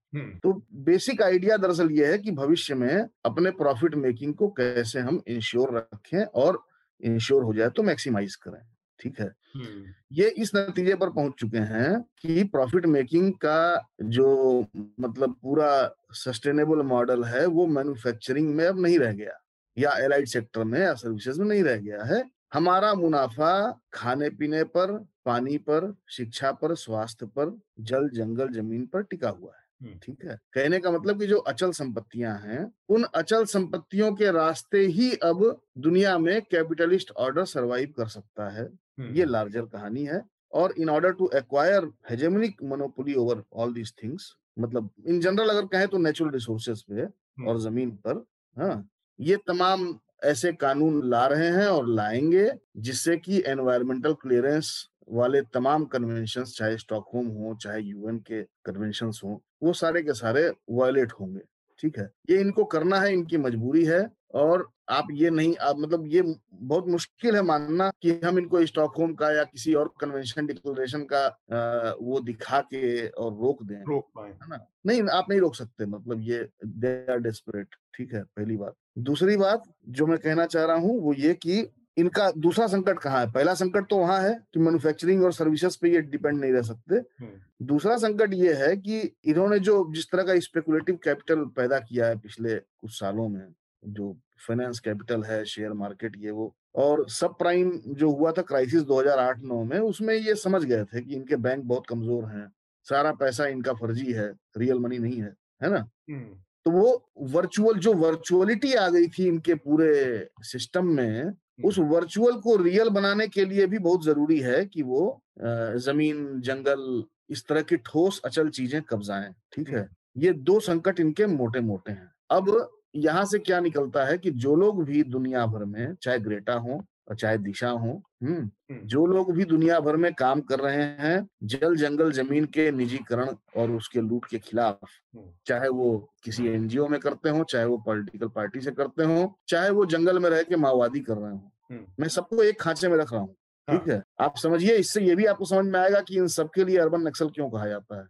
तो बेसिक आइडिया दरअसल ये है कि भविष्य में अपने प्रॉफिट मेकिंग को कैसे हम इंश्योर रखें और इंश्योर हो जाए तो मैक्सिमाइज करें ठीक है? ये इस नतीजे पर पहुँच चुके हैं कि प्रॉफिट मेकिंग का जो मतलब पूरा सस्टेनेबल मॉडल है वो मैन्युफैक्चरिंग में अब नहीं रह गया। या एलाइड सेक्टर में या सर्विसेज़ में नहीं रह गया है। हमारा मुनाफा खाने पीने पर पानी पर शिक्षा पर स्वास्थ्य पर जल जंगल ज़मीन पर टिका हुआ है ठीक है? कहने का मतलब कि जो अचल संपत्तियाँ हैं उन अचल संपत्तियों के रास्ते ही अब दुनिया में कैपिटलिस्ट ऑर्डर सरवाइव कर सकता है। ये लार्जर कहानी है और in order to acquire hegemonic monopoly over all these things मतलब इन जनरल अगर कहें तो नेचुरल रिसोर्सेज पे और ज़मीन पर हाँ। ये तमाम ऐसे कानून ला रहे हैं और लाएँगे, जिससे कि एनवायरमेंटल क्लियरेंस वाले तमाम कन्वेंशन चाहे स्टॉकहोम हो, चाहे यूएन के कन्वेंशन हो, वो सारे के सारे वायलेट होंगे। ठीक है? ये इनको करना है, इनकी मजबूरी है। और आप ये नहीं आप मतलब ये बहुत मुश्किल है मानना कि हम इनको स्टॉकहोम का या किसी और कन्वेंशन डिक्लेरेशन का आ, वो दिखा के और रोक दें रोक पाए। है ना? नहीं आप नहीं रोक सकते मतलब ये दे आर डेस्परेट ठीक है पहली बात। दूसरी बात जो मैं कहना चाह रहा हूँ वो ये कि इनका दूसरा संकट कहाँ है? पहला संकट तो वहाँ है कि मैन्युफैक्चरिंग और सर्विसेज़ पे ये डिपेंड नहीं रह सकते। दूसरा संकट ये है कि इन्होंने जो जिस तरह का स्पेकुलेटिव कैपिटल पैदा किया है पिछले कुछ सालों में जो फाइनेंस कैपिटल है शेयर मार्केट ये वो। और सब प्राइम जो हुआ था क्राइसिस 2008-9 में उसमें ये समझ गए थे कि इनके बैंक बहुत कमज़ोर हैं सारा पैसा इनका फर्जी है रियल मनी नहीं है है ना? हम्म। तो वो वर्चुअल जो वर्चुअलिटी आ गई थी इनके पूरे सिस्टम में उस वर्चुअल को रियल बनाने के लिए भी बहुत ज़रूरी है कि वो ज़मीन जंगल इस तरह की ठोस अचल चीज़ें कब्जाएँ ठीक है? ये दो संकट इनके मोटे मोटे हैं। अब यहाँ से क्या निकलता है कि जो लोग भी दुनिया भर में चाहे ग्रेटा हो और चाहे दिशा हो हम्म जो लोग भी दुनिया भर में काम कर रहे हैं जल जंगल ज़मीन के निजीकरण और उसके लूट के खिलाफ चाहे वो किसी एनजीओ में करते हो चाहे वो पॉलिटिकल पार्टी से करते हो चाहे वो जंगल में रह के माओवादी कर रहे हो मैं सबको एक खांचे में रख रहा हूँ ठीक है। आप समझिए इससे ये भी आपको समझ में आएगा कि इन सबके लिए अर्बन नक्सल क्यों कहा जाता है?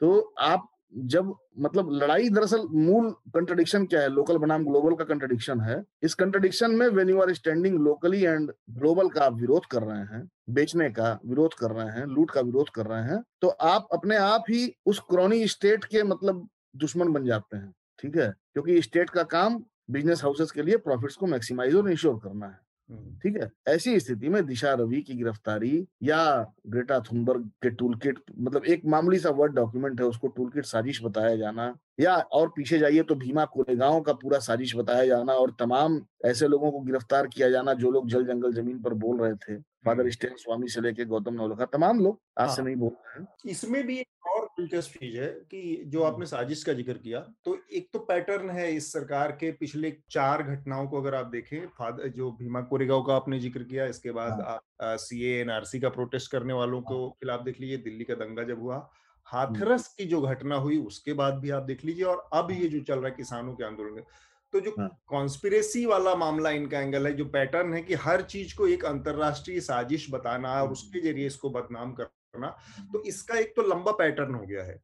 तो आप जब मतलब लड़ाई दरअसल मूल कंट्रडिक्शन क्या है? लोकल बनाम ग्लोबल का कंट्रडिक्शन है। इस कंट्रडिक्शन में when you are standing locally and global का आप विरोध कर रहे हैं, बेचने का विरोध कर रहे हैं, लूट का विरोध कर रहे हैं तो आप अपने आप ही उस क्रॉनी स्टेट के मतलब दुश्मन बन जाते हैं, ठीक है? क्योंकि स्टेट का काम बिज़नेस हाउसेस के लिए प्रॉफिट्स को मैक्सिमाइज और इंश्योर करना है। ठीक है ऐसी स्थिति में दिशा रवि की गिरफ्तारी या ग्रेटा थुनबर्ग के टूलकिट मतलब एक मामूली सा वर्ड डॉक्यूमेंट है उसको टूलकिट साजिश बताया जाना या और पीछे जाइए तो भीमा कोरेगांव का पूरा साजिश बताया जाना और तमाम ऐसे लोगों को गिरफ़्तार किया जाना जो लोग जल जंगल ज़मीन पर बोल रहे थे फादर। स्टेन स्वामी से लेके गौतम नवलखा तमाम लोग आज से हाँ। नहीं बोल रहे हैं इसमें भी एक और दिलचस्प चीज़ है कि जो। आपने साजिश का ज़िक्र किया तो एक तो पैटर्न है इस सरकार के पिछले चार घटनाओं को अगर आप देखें जो भीमा कोरेगांव का आपने ज़िक्र किया इसके बाद हाँ। आप सी एनआरसी का प्रोटेस्ट करने वालों को हाँ। खिलाफ देख लीजिए दिल्ली का दंगा जब हुआ हाथरस की जो घटना हुई उसके बाद भी आप देख लीजिए और अब ये जो चल रहा है किसानों के आंदोलन तो जो कॉन्स्पिरेसी हाँ। वाला मामला इनका एंगल है जो पैटर्न है कि हर चीज़ को एक अंतरराष्ट्रीय साजिश बताना और उसके ज़रिए इसको बदनाम करना। तो इसका एक तो लंबा पैटर्न हो गया है।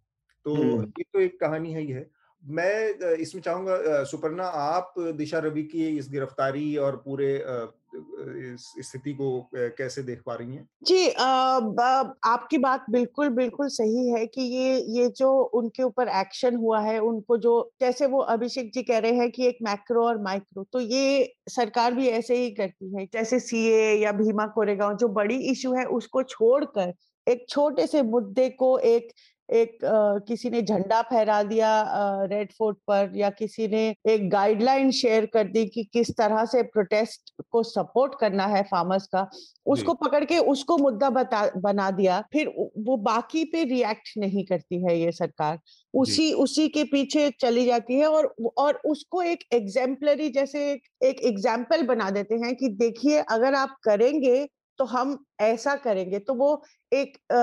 तो ये तो एक कहानी है ही है। मैं इसमें चाहूँगा सुपर्णा आप दिशा रवि की इस गिरफ्तारी और पूरे स्थिति को कैसे देख पा रही हैं? जी आ, आपकी बात बिल्कुल बिल्कुल सही है कि ये ये जो उनके ऊपर एक्शन हुआ है उनको जो जैसे वो अभिषेक जी कह रहे हैं कि एक मैक्रो और माइक्रो तो ये सरकार भी ऐसे ही करती है। जैसे सीए या भीमा कोरेगांव जो बड़ी इशू है उसको छोड़कर एक छोटे से मुद्दे को एक एक आ, किसी ने झंडा फहरा दिया रेड फोर्ट पर या किसी ने एक गाइडलाइन शेयर कर दी कि किस तरह से प्रोटेस्ट को सपोर्ट करना है फार्मर्स का उसको पकड़ के उसको मुद्दा बता बना दिया फिर वो बाकी पे रिएक्ट नहीं करती है ये सरकार। उसी उसी के पीछे चली जाती है और और उसको एक एग्जाम्पलरी जैसे एक एग्ज़ाम्पल बना देते हैं कि देखिए अगर आप करेंगे तो हम ऐसा करेंगे तो वो एक आ,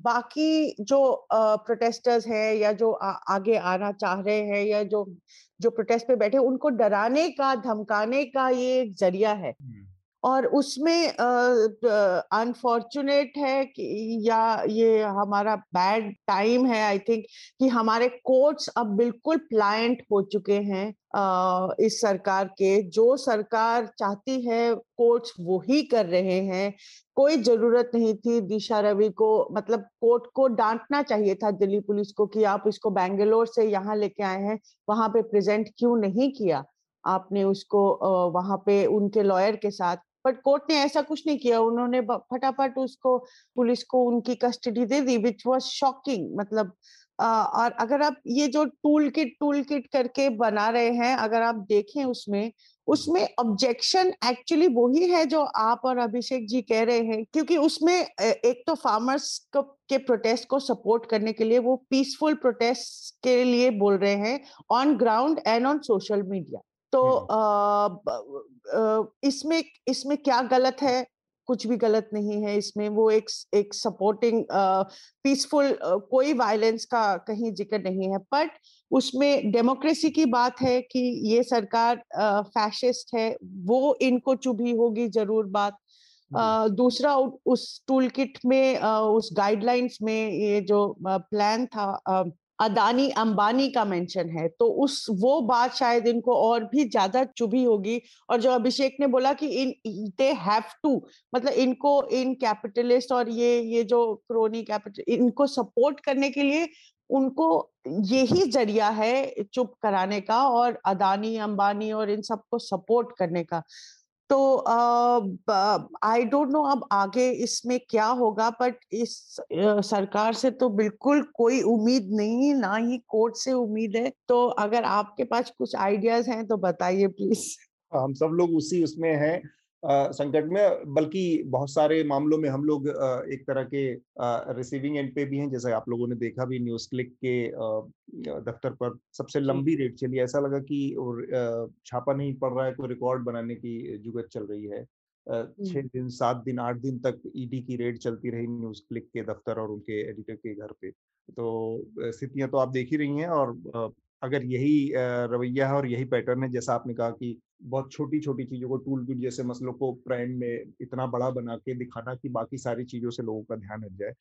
बाकी जो प्रोटेस्टर्स हैं या जो आ, आगे आना चाह रहे हैं या जो जो प्रोटेस्ट पे बैठे उनको डराने का धमकाने का ये एक ज़रिया है। और उसमें अनफॉर्चुनेट है कि या ये हमारा बैड टाइम है आई थिंक कि हमारे कोर्ट्स अब बिल्कुल प्लायंट हो चुके हैं uh, इस सरकार के। जो सरकार चाहती है कोर्ट्स वो ही कर रहे हैं। कोई ज़रूरत नहीं थी दिशा रवि को। मतलब कोर्ट को डांटना चाहिए था दिल्ली पुलिस को कि आप इसको बैंगलोर से यहाँ लेके आए हैं वहाँ पे प्रेजेंट क्यों नहीं किया? आपने उसको वहाँ पे उनके लॉयर के साथ बट कोर्ट ने ऐसा कुछ नहीं किया। उन्होंने फटाफट उसको पुलिस को उनकी कस्टडी दे दी विच वॉज़ शॉकिंग मतलब आ, और अगर आप ये जो टूल किट टूल किट करके बना रहे हैं अगर आप देखें उसमें उसमें ऑब्जेक्शन एक्चुअली वही है जो आप और अभिषेक जी कह रहे हैं क्योंकि उसमें एक तो फार्मर्स को के प्रोटेस्ट को सपोर्ट करने के लिए वो पीसफुल प्रोटेस्ट के लिए बोल रहे हैं on ground and on social media तो इसमें इसमें क्या गलत है? कुछ भी गलत नहीं है इसमें। वो एक एक सपोर्टिंग पीसफुल कोई वायलेंस का कहीं ज़िक्र नहीं है। बट उसमें डेमोक्रेसी की बात है कि ये सरकार फैशिस्ट है। वो इनको चुभी होगी ज़रूर बात। Uh, दूसरा उस टूल किट में uh, उस गाइडलाइंस में ये जो प्लान था अदानी अंबानी का मेंशन है तो उस, वो बात शायद इनको और भी ज़्यादा चुभी होगी। और जो अभिषेक ने बोला कि इन दे हैव टू मतलब इनको, इन कैपिटलिस्ट और ये ये जो क्रोनी कैपिटल इनको सपोर्ट करने के लिए उनको यही ज़रिया है चुप कराने का और अदानी, अंबानी और इन सबको सपोर्ट करने का। तो आई डोंट नो अब आगे इसमें क्या होगा, बट इस सरकार से तो बिल्कुल कोई उम्मीद नहीं, ना ही कोर्ट से उम्मीद है। तो अगर आपके पास कुछ आइडियाज़ हैं तो बताइए प्लीज़। हम सब लोग उसी उसमें हैं। संकट में बल्कि बहुत सारे मामलों में हम लोग एक तरह के रिसीविंग एंड पे भी हैं। जैसे आप लोगों ने देखा भी न्यूज़ क्लिक के दफ्तर पर सबसे लंबी रेट चली। ऐसा लगा कि छापा नहीं पड़ रहा है कोई रिकॉर्ड बनाने की जुगत चल रही है। छह दिन सात दिन आठ दिन तक ईडी की रेड चलती रही न्यूज़ क्लिक के दफ्तर और उनके एडिटर के घर पे। तो स्थितियाँ तो आप देख ही रही हैं और अगर यही रवैया है और यही पैटर्न है जैसा आपने कहा कि बहुत छोटी छोटी चीज़ों को टूल टूल जैसे मसलों को प्राइम में इतना बड़ा बना के दिखाना कि बाकी सारी चीज़ों से लोगों का ध्यान हट जाए।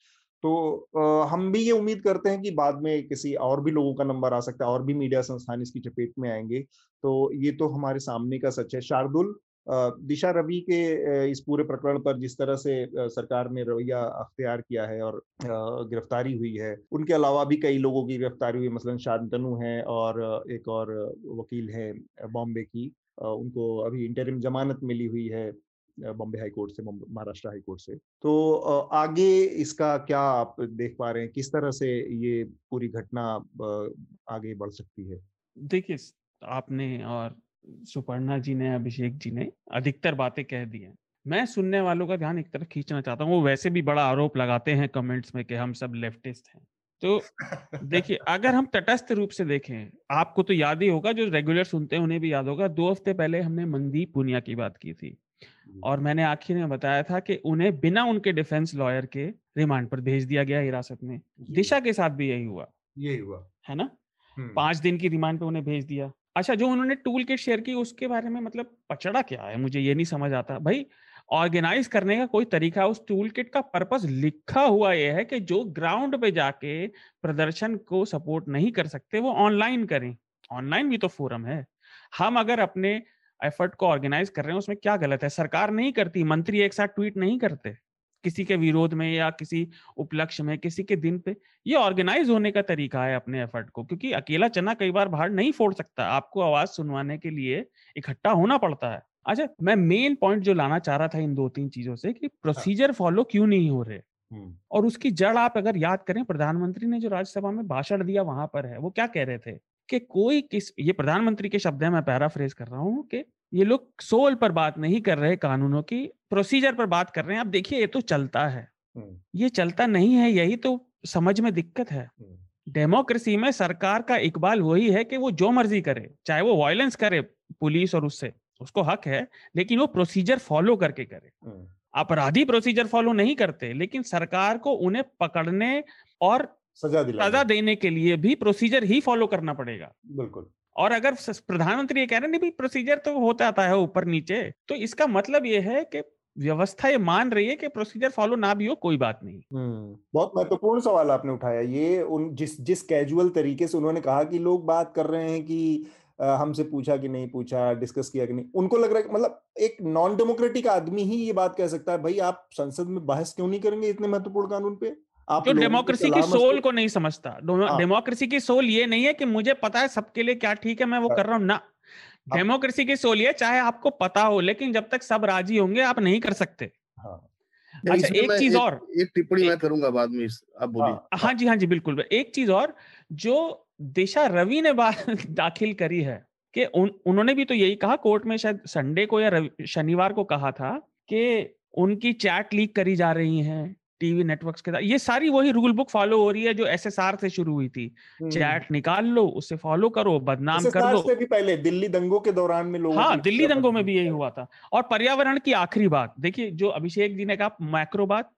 तो आ, हम भी ये उम्मीद करते हैं कि बाद में किसी और भी लोगों का नंबर आ सकता है और भी मीडिया संस्थान इसकी चपेट में आएँगे। तो ये तो हमारे सामने का सच है। शार्दुल दिशा रवि के इस पूरे प्रकरण पर जिस तरह से सरकार ने रवैया अख्तियार किया है और गिरफ्तारी हुई है, उनके अलावा भी कई लोगों की गिरफ्तारी हुई, मसलन शांतनु है और, एक और वकील है, बॉम्बे की उनको अभी इंटरिम जमानत मिली हुई है बॉम्बे हाई कोर्ट से महाराष्ट्र हाई कोर्ट से। तो आगे इसका क्या आप देख पा रहे हैं? किस तरह से ये पूरी घटना आगे बढ़ सकती है? देखिए, आपने और सुपर्णा जी ने अभिषेक जी ने अधिकतर बातें कह दी हैं। मैं सुनने वालों का ध्यान एक तरफ़ खींचना चाहता हूँ वो वैसे भी बड़ा आरोप लगाते हैं कमेंट्स में कि हम सब लेफ्टिस्ट हैं। तो देखिए अगर हम तटस्थ रूप से देखें आपको तो याद ही होगा जो रेगुलर सुनते हैं उन्हें भी याद होगा दो हफ़्ते पहले हमने मनदीप पुनिया की बात की थी। और मैंने आखिर में बताया था कि उन्हें बिना उनके डिफेंस लॉयर के रिमांड पर भेज दिया गया हिरासत में। दिशा के साथ भी यही हुआ। यही हुआ। है ना? पाँच दिन की रिमांड पे उन्हें भेज दिया। अच्छा जो उन्होंने टूल किट शेयर की उसके बारे में मतलब पचड़ा क्या है? मुझे ये नहीं समझ आता। भाई, ऑर्गेनाइज करने का कोई तरीका उस टूल किट का पर्पस लिखा हुआ ये है कि जो ग्राउंड पे जाके प्रदर्शन को सपोर्ट नहीं कर सकते, वो ऑनलाइन करें। ऑनलाइन भी तो फोरम है। हम अगर अपने एफर्ट को ऑर्गेनाइज कर रहे हैं, उसमें क्या गलत है? सरकार नहीं करती, मंत्री एक साथ ट्वीट नहीं करते। किसी के विरोध में या किसी उपलक्ष्य में किसी के दिन पे ये ऑर्गेनाइज होने का तरीका है अपने एफर्ट को क्योंकि अकेला चना कई बार बाहर नहीं फोड़ सकता। आपको आवाज़ सुनवाने के लिए इकट्ठा होना पड़ता है। अच्छा मैं मेन पॉइंट जो लाना चाह रहा था इन दो तीन चीज़ों से कि प्रोसीजर फॉलो क्यों नहीं हो रहे। और उसकी जड़ आप अगर याद करें प्रधानमंत्री ने जो राज्यसभा में भाषण दिया वहाँ पर है वो क्या कह रहे थे? कि कोई किस ये प्रधानमंत्री के शब्द है मैं पैराफ्रेज कर रहा हूँ कि ये लोग सोल पर बात नहीं कर रहे कानूनों की प्रोसीजर पर बात कर रहे हैं। आप देखिए ये तो चलता है। ये चलता नहीं है यही तो समझ में दिक्कत है। डेमोक्रेसी में सरकार का इकबाल वही है कि वो जो मर्ज़ी करे चाहे वो वायलेंस करे पुलिस और उससे उसको हक है लेकिन वो प्रोसीजर फॉलो करके करे। अपराधी प्रोसीजर फॉलो नहीं करते लेकिन सरकार को उन्हें पकड़ने और सजा सजा देने के लिए भी प्रोसीजर ही फॉलो करना पड़ेगा। बिल्कुल। और अगर प्रधानमंत्री ये कह रहे हैं प्रोसीजर तो होता आता है ऊपर नीचे। तो इसका मतलब ये है कि व्यवस्था ये मान रही है कि प्रोसीजर फॉलो ना भी हो कोई बात नहीं। हम्म, बहुत महत्वपूर्ण सवाल आपने उठाया। ये उन जिस जिस कैजुअल तरीके से उन्होंने कहा कि लोग बात कर रहे हैं कि हमसे पूछा कि नहीं पूछा डिस्कस किया कि नहीं उनको लग रहा है मतलब एक नॉन डेमोक्रेटिक आदमी ही ये बात कह सकता है भाई आप संसद में बहस क्यों नहीं करेंगे इतने महत्वपूर्ण कानून पे? आप जो डेमोक्रेसी की सोल को नहीं समझता। डेमोक्रेसी हाँ। की सोल ये नहीं है कि मुझे पता है सबके लिए क्या ठीक है मैं वो हाँ। कर रहा हूँ। ना। डेमोक्रेसी की सोल ये चाहे आपको पता हो लेकिन जब तक सब राज़ी होंगे आप नहीं कर सकते। हाँ। अच्छा एक चीज़ और। एक टिप्पणी मैं करूँगा बाद में आप बोलिए। हाँ जी हाँ जी बिल्कुल। एक चीज़ और जो दिशा रवि ने बात दाखिल करी है कि उन, उन्होंने भी तो यही कहा कोर्ट में शायद संडे को या शनिवार को कहा था कि उनकी चैट लीक करी जा रही हैं। टीवी नेटवर्क्स के साथ ये सारी वही रूल बुक फॉलो हो रही है जो एसएसआर से शुरू हुई थी। चैट निकाल लो उसे फॉलो करो बदनाम कर लो। से भी पहले दिल्ली दंगों के दौरान में लोग हाँ दिल्ली दंगों में भी यही हुआ था। और पर्यावरण की आखिरी बात देखिए जो अभिषेक जी ने कहा मैक्रो बात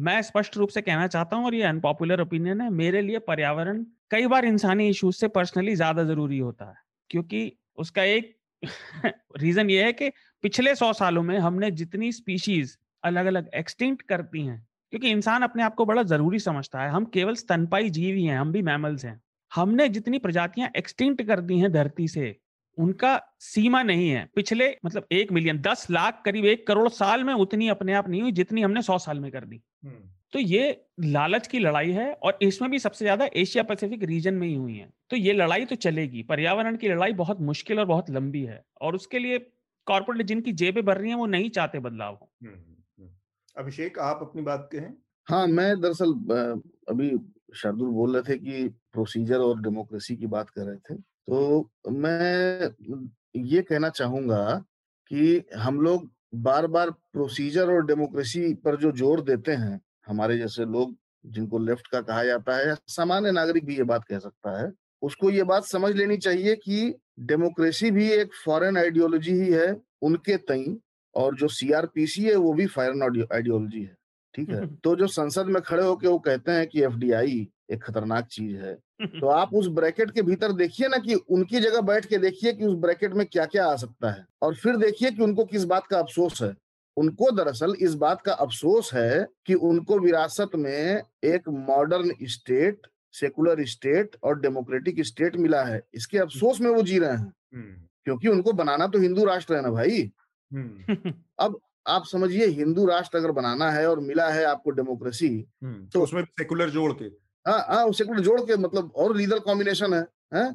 मैं स्पष्ट रूप से कहना चाहता हूँ और ये अनपॉपुलर ओपिनियन है मेरे लिए पर्यावरण कई बार इंसानी इश्यूज़ से पर्सनली ज़्यादा ज़रूरी होता है क्योंकि उसका एक रीजन ये है कि पिछले सौ सालों में हमने जितनी स्पीशीज अलग अलग एक्सटिंक्ट करती हैं क्योंकि इंसान अपने आप को बड़ा ज़रूरी समझता है। हम केवल स्तनपाई जीव ही हैं हम भी मैमल्स हैं। हमने जितनी प्रजातियाँ एक्सटिंक्ट कर दी हैं धरती से उनका सीमा नहीं है। पिछले मतलब एक मिलियन दस लाख करीब एक करोड़ साल में उतनी अपने आप नहीं हुई जितनी हमने सौ साल में कर दी। हम्म। तो ये लालच की लड़ाई है और इसमें भी सबसे ज़्यादा एशिया पैसिफिक रीजन में ही हुई है। तो ये लड़ाई तो चलेगी। पर्यावरण की लड़ाई बहुत मुश्किल और बहुत लंबी है और उसके लिए कॉर्पोरेट जिनकी जेबें भर रही हैं वो नहीं चाहते बदलाव। हो हम्म, अभिषेक, आप अपनी बात कहें। हाँ मैं दरअसल अभी शार्दुल बोल रहे थे कि प्रोसीजर और डेमोक्रेसी की बात कर रहे थे। तो मैं ये कहना चाहूँगा कि हम लोग बार बार प्रोसीजर और डेमोक्रेसी पर जो ज़ोर देते हैं, हमारे जैसे लोग जिनको लेफ़्ट का कहा जाता है सामान्य नागरिक भी ये बात कह सकता है, उसको ये बात समझ लेनी चाहिए कि डेमोक्रेसी भी एक फॉरेन आइडियोलॉजी ही है, उनके तई और जो सीआरपीसी है वो भी फायर आइडियोलॉजी है ठीक है? तो जो संसद में खड़े होके वो कहते हैं कि एफडीआई एक खतरनाक चीज़ है। तो आप उस ब्रैकेट के भीतर देखिए ना कि उनकी जगह बैठ के देखिए कि उस ब्रैकेट में क्या क्या आ सकता है और फिर देखिए कि उनको किस बात का अफसोस है। उनको दरअसल इस बात का अफसोस है कि उनको विरासत में एक मॉडर्न स्टेट सेकुलर स्टेट और डेमोक्रेटिक स्टेट मिला है। इसके अफसोस में वो जी रहे हैं। हम्म। क्योंकि उनको बनाना तो हिंदू राष्ट्र है ना भाई। अब आप समझिए हिंदू राष्ट्र अगर बनाना है और मिला है आपको डेमोक्रेसी हम्म, तो उसमें सेकुलर जोड़ के। हाँ हाँ सेकुलर जोड़ के मतलब और लीडर कॉम्बिनेशन है, है?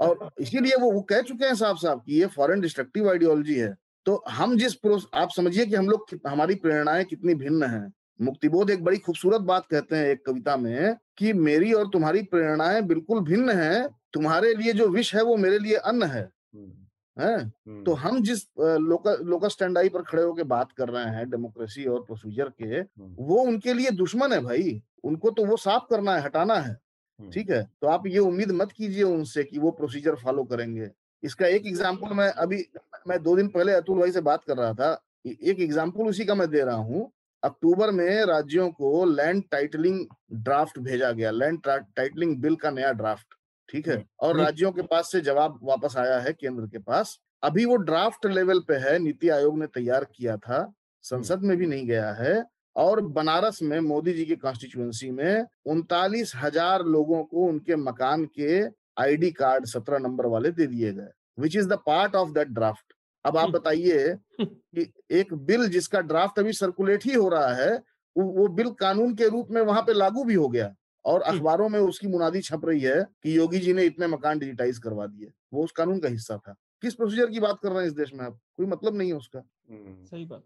और इसीलिए वो वो कह चुके हैं साफ़ साफ़ कि ये फॉरेन डिस्ट्रक्टिव आइडियोलॉजी है। तो हम जिस आप समझिए कि हम लोग हमारी प्रेरणाएँ कितनी भिन्न हैं। मुक्तिबोध एक बड़ी खूबसूरत बात कहते हैं एक कविता में कि मेरी और तुम्हारी प्रेरणाएँ बिल्कुल भिन्न हैं तुम्हारे लिए जो विष है वो मेरे लिए अन्न है। हम्म। हैं? तो। हम जिस लोकल लोकल स्टैंड आई पर खड़े होकर बात कर रहे हैं डेमोक्रेसी और प्रोसीजर के। वो उनके लिए दुश्मन है भाई। उनको तो वो साफ़ करना है हटाना है ठीक है? तो आप ये उम्मीद मत कीजिए उनसे कि वो प्रोसीजर फॉलो करेंगे। इसका एक एग्ज़ाम्पल मैं अभी मैं दो दिन पहले अतुल भाई से बात कर रहा था। एक एग्ज़ाम्पल उसी का मैं दे रहा हूँ। अक्टूबर में राज्यों को लैंड टाइटलिंग ड्राफ्ट भेजा गया लैंड टाइटलिंग बिल का नया ड्राफ्ट। ठीक है? और राज्यों के पास से जवाब वापस आया है केंद्र के पास। अभी वो ड्राफ्ट लेवल पे है नीति आयोग ने तैयार किया था संसद में भी नहीं गया है और बनारस में मोदी जी की कॉन्स्टिट्यूएंसी में उनतालीस हज़ार लोगों को उनके मकान के आईडी कार्ड सत्रह नंबर वाले दे दिए गए which is the part of that draft अब आप बताइए कि एक बिल जिसका ड्राफ्ट अभी सर्कुलेट ही हो रहा है वो बिल कानून के रूप में वहाँ पे लागू भी हो गया। और। अखबारों में उसकी मुनादी छप रही है कि योगी जी ने इतने मकान डिजिटाइज करवा दिए। वो उस कानून का हिस्सा था। किस प्रोसीजर की बात कर रहे हैं इस देश में आप? कोई मतलब नहीं है उसका। सही बात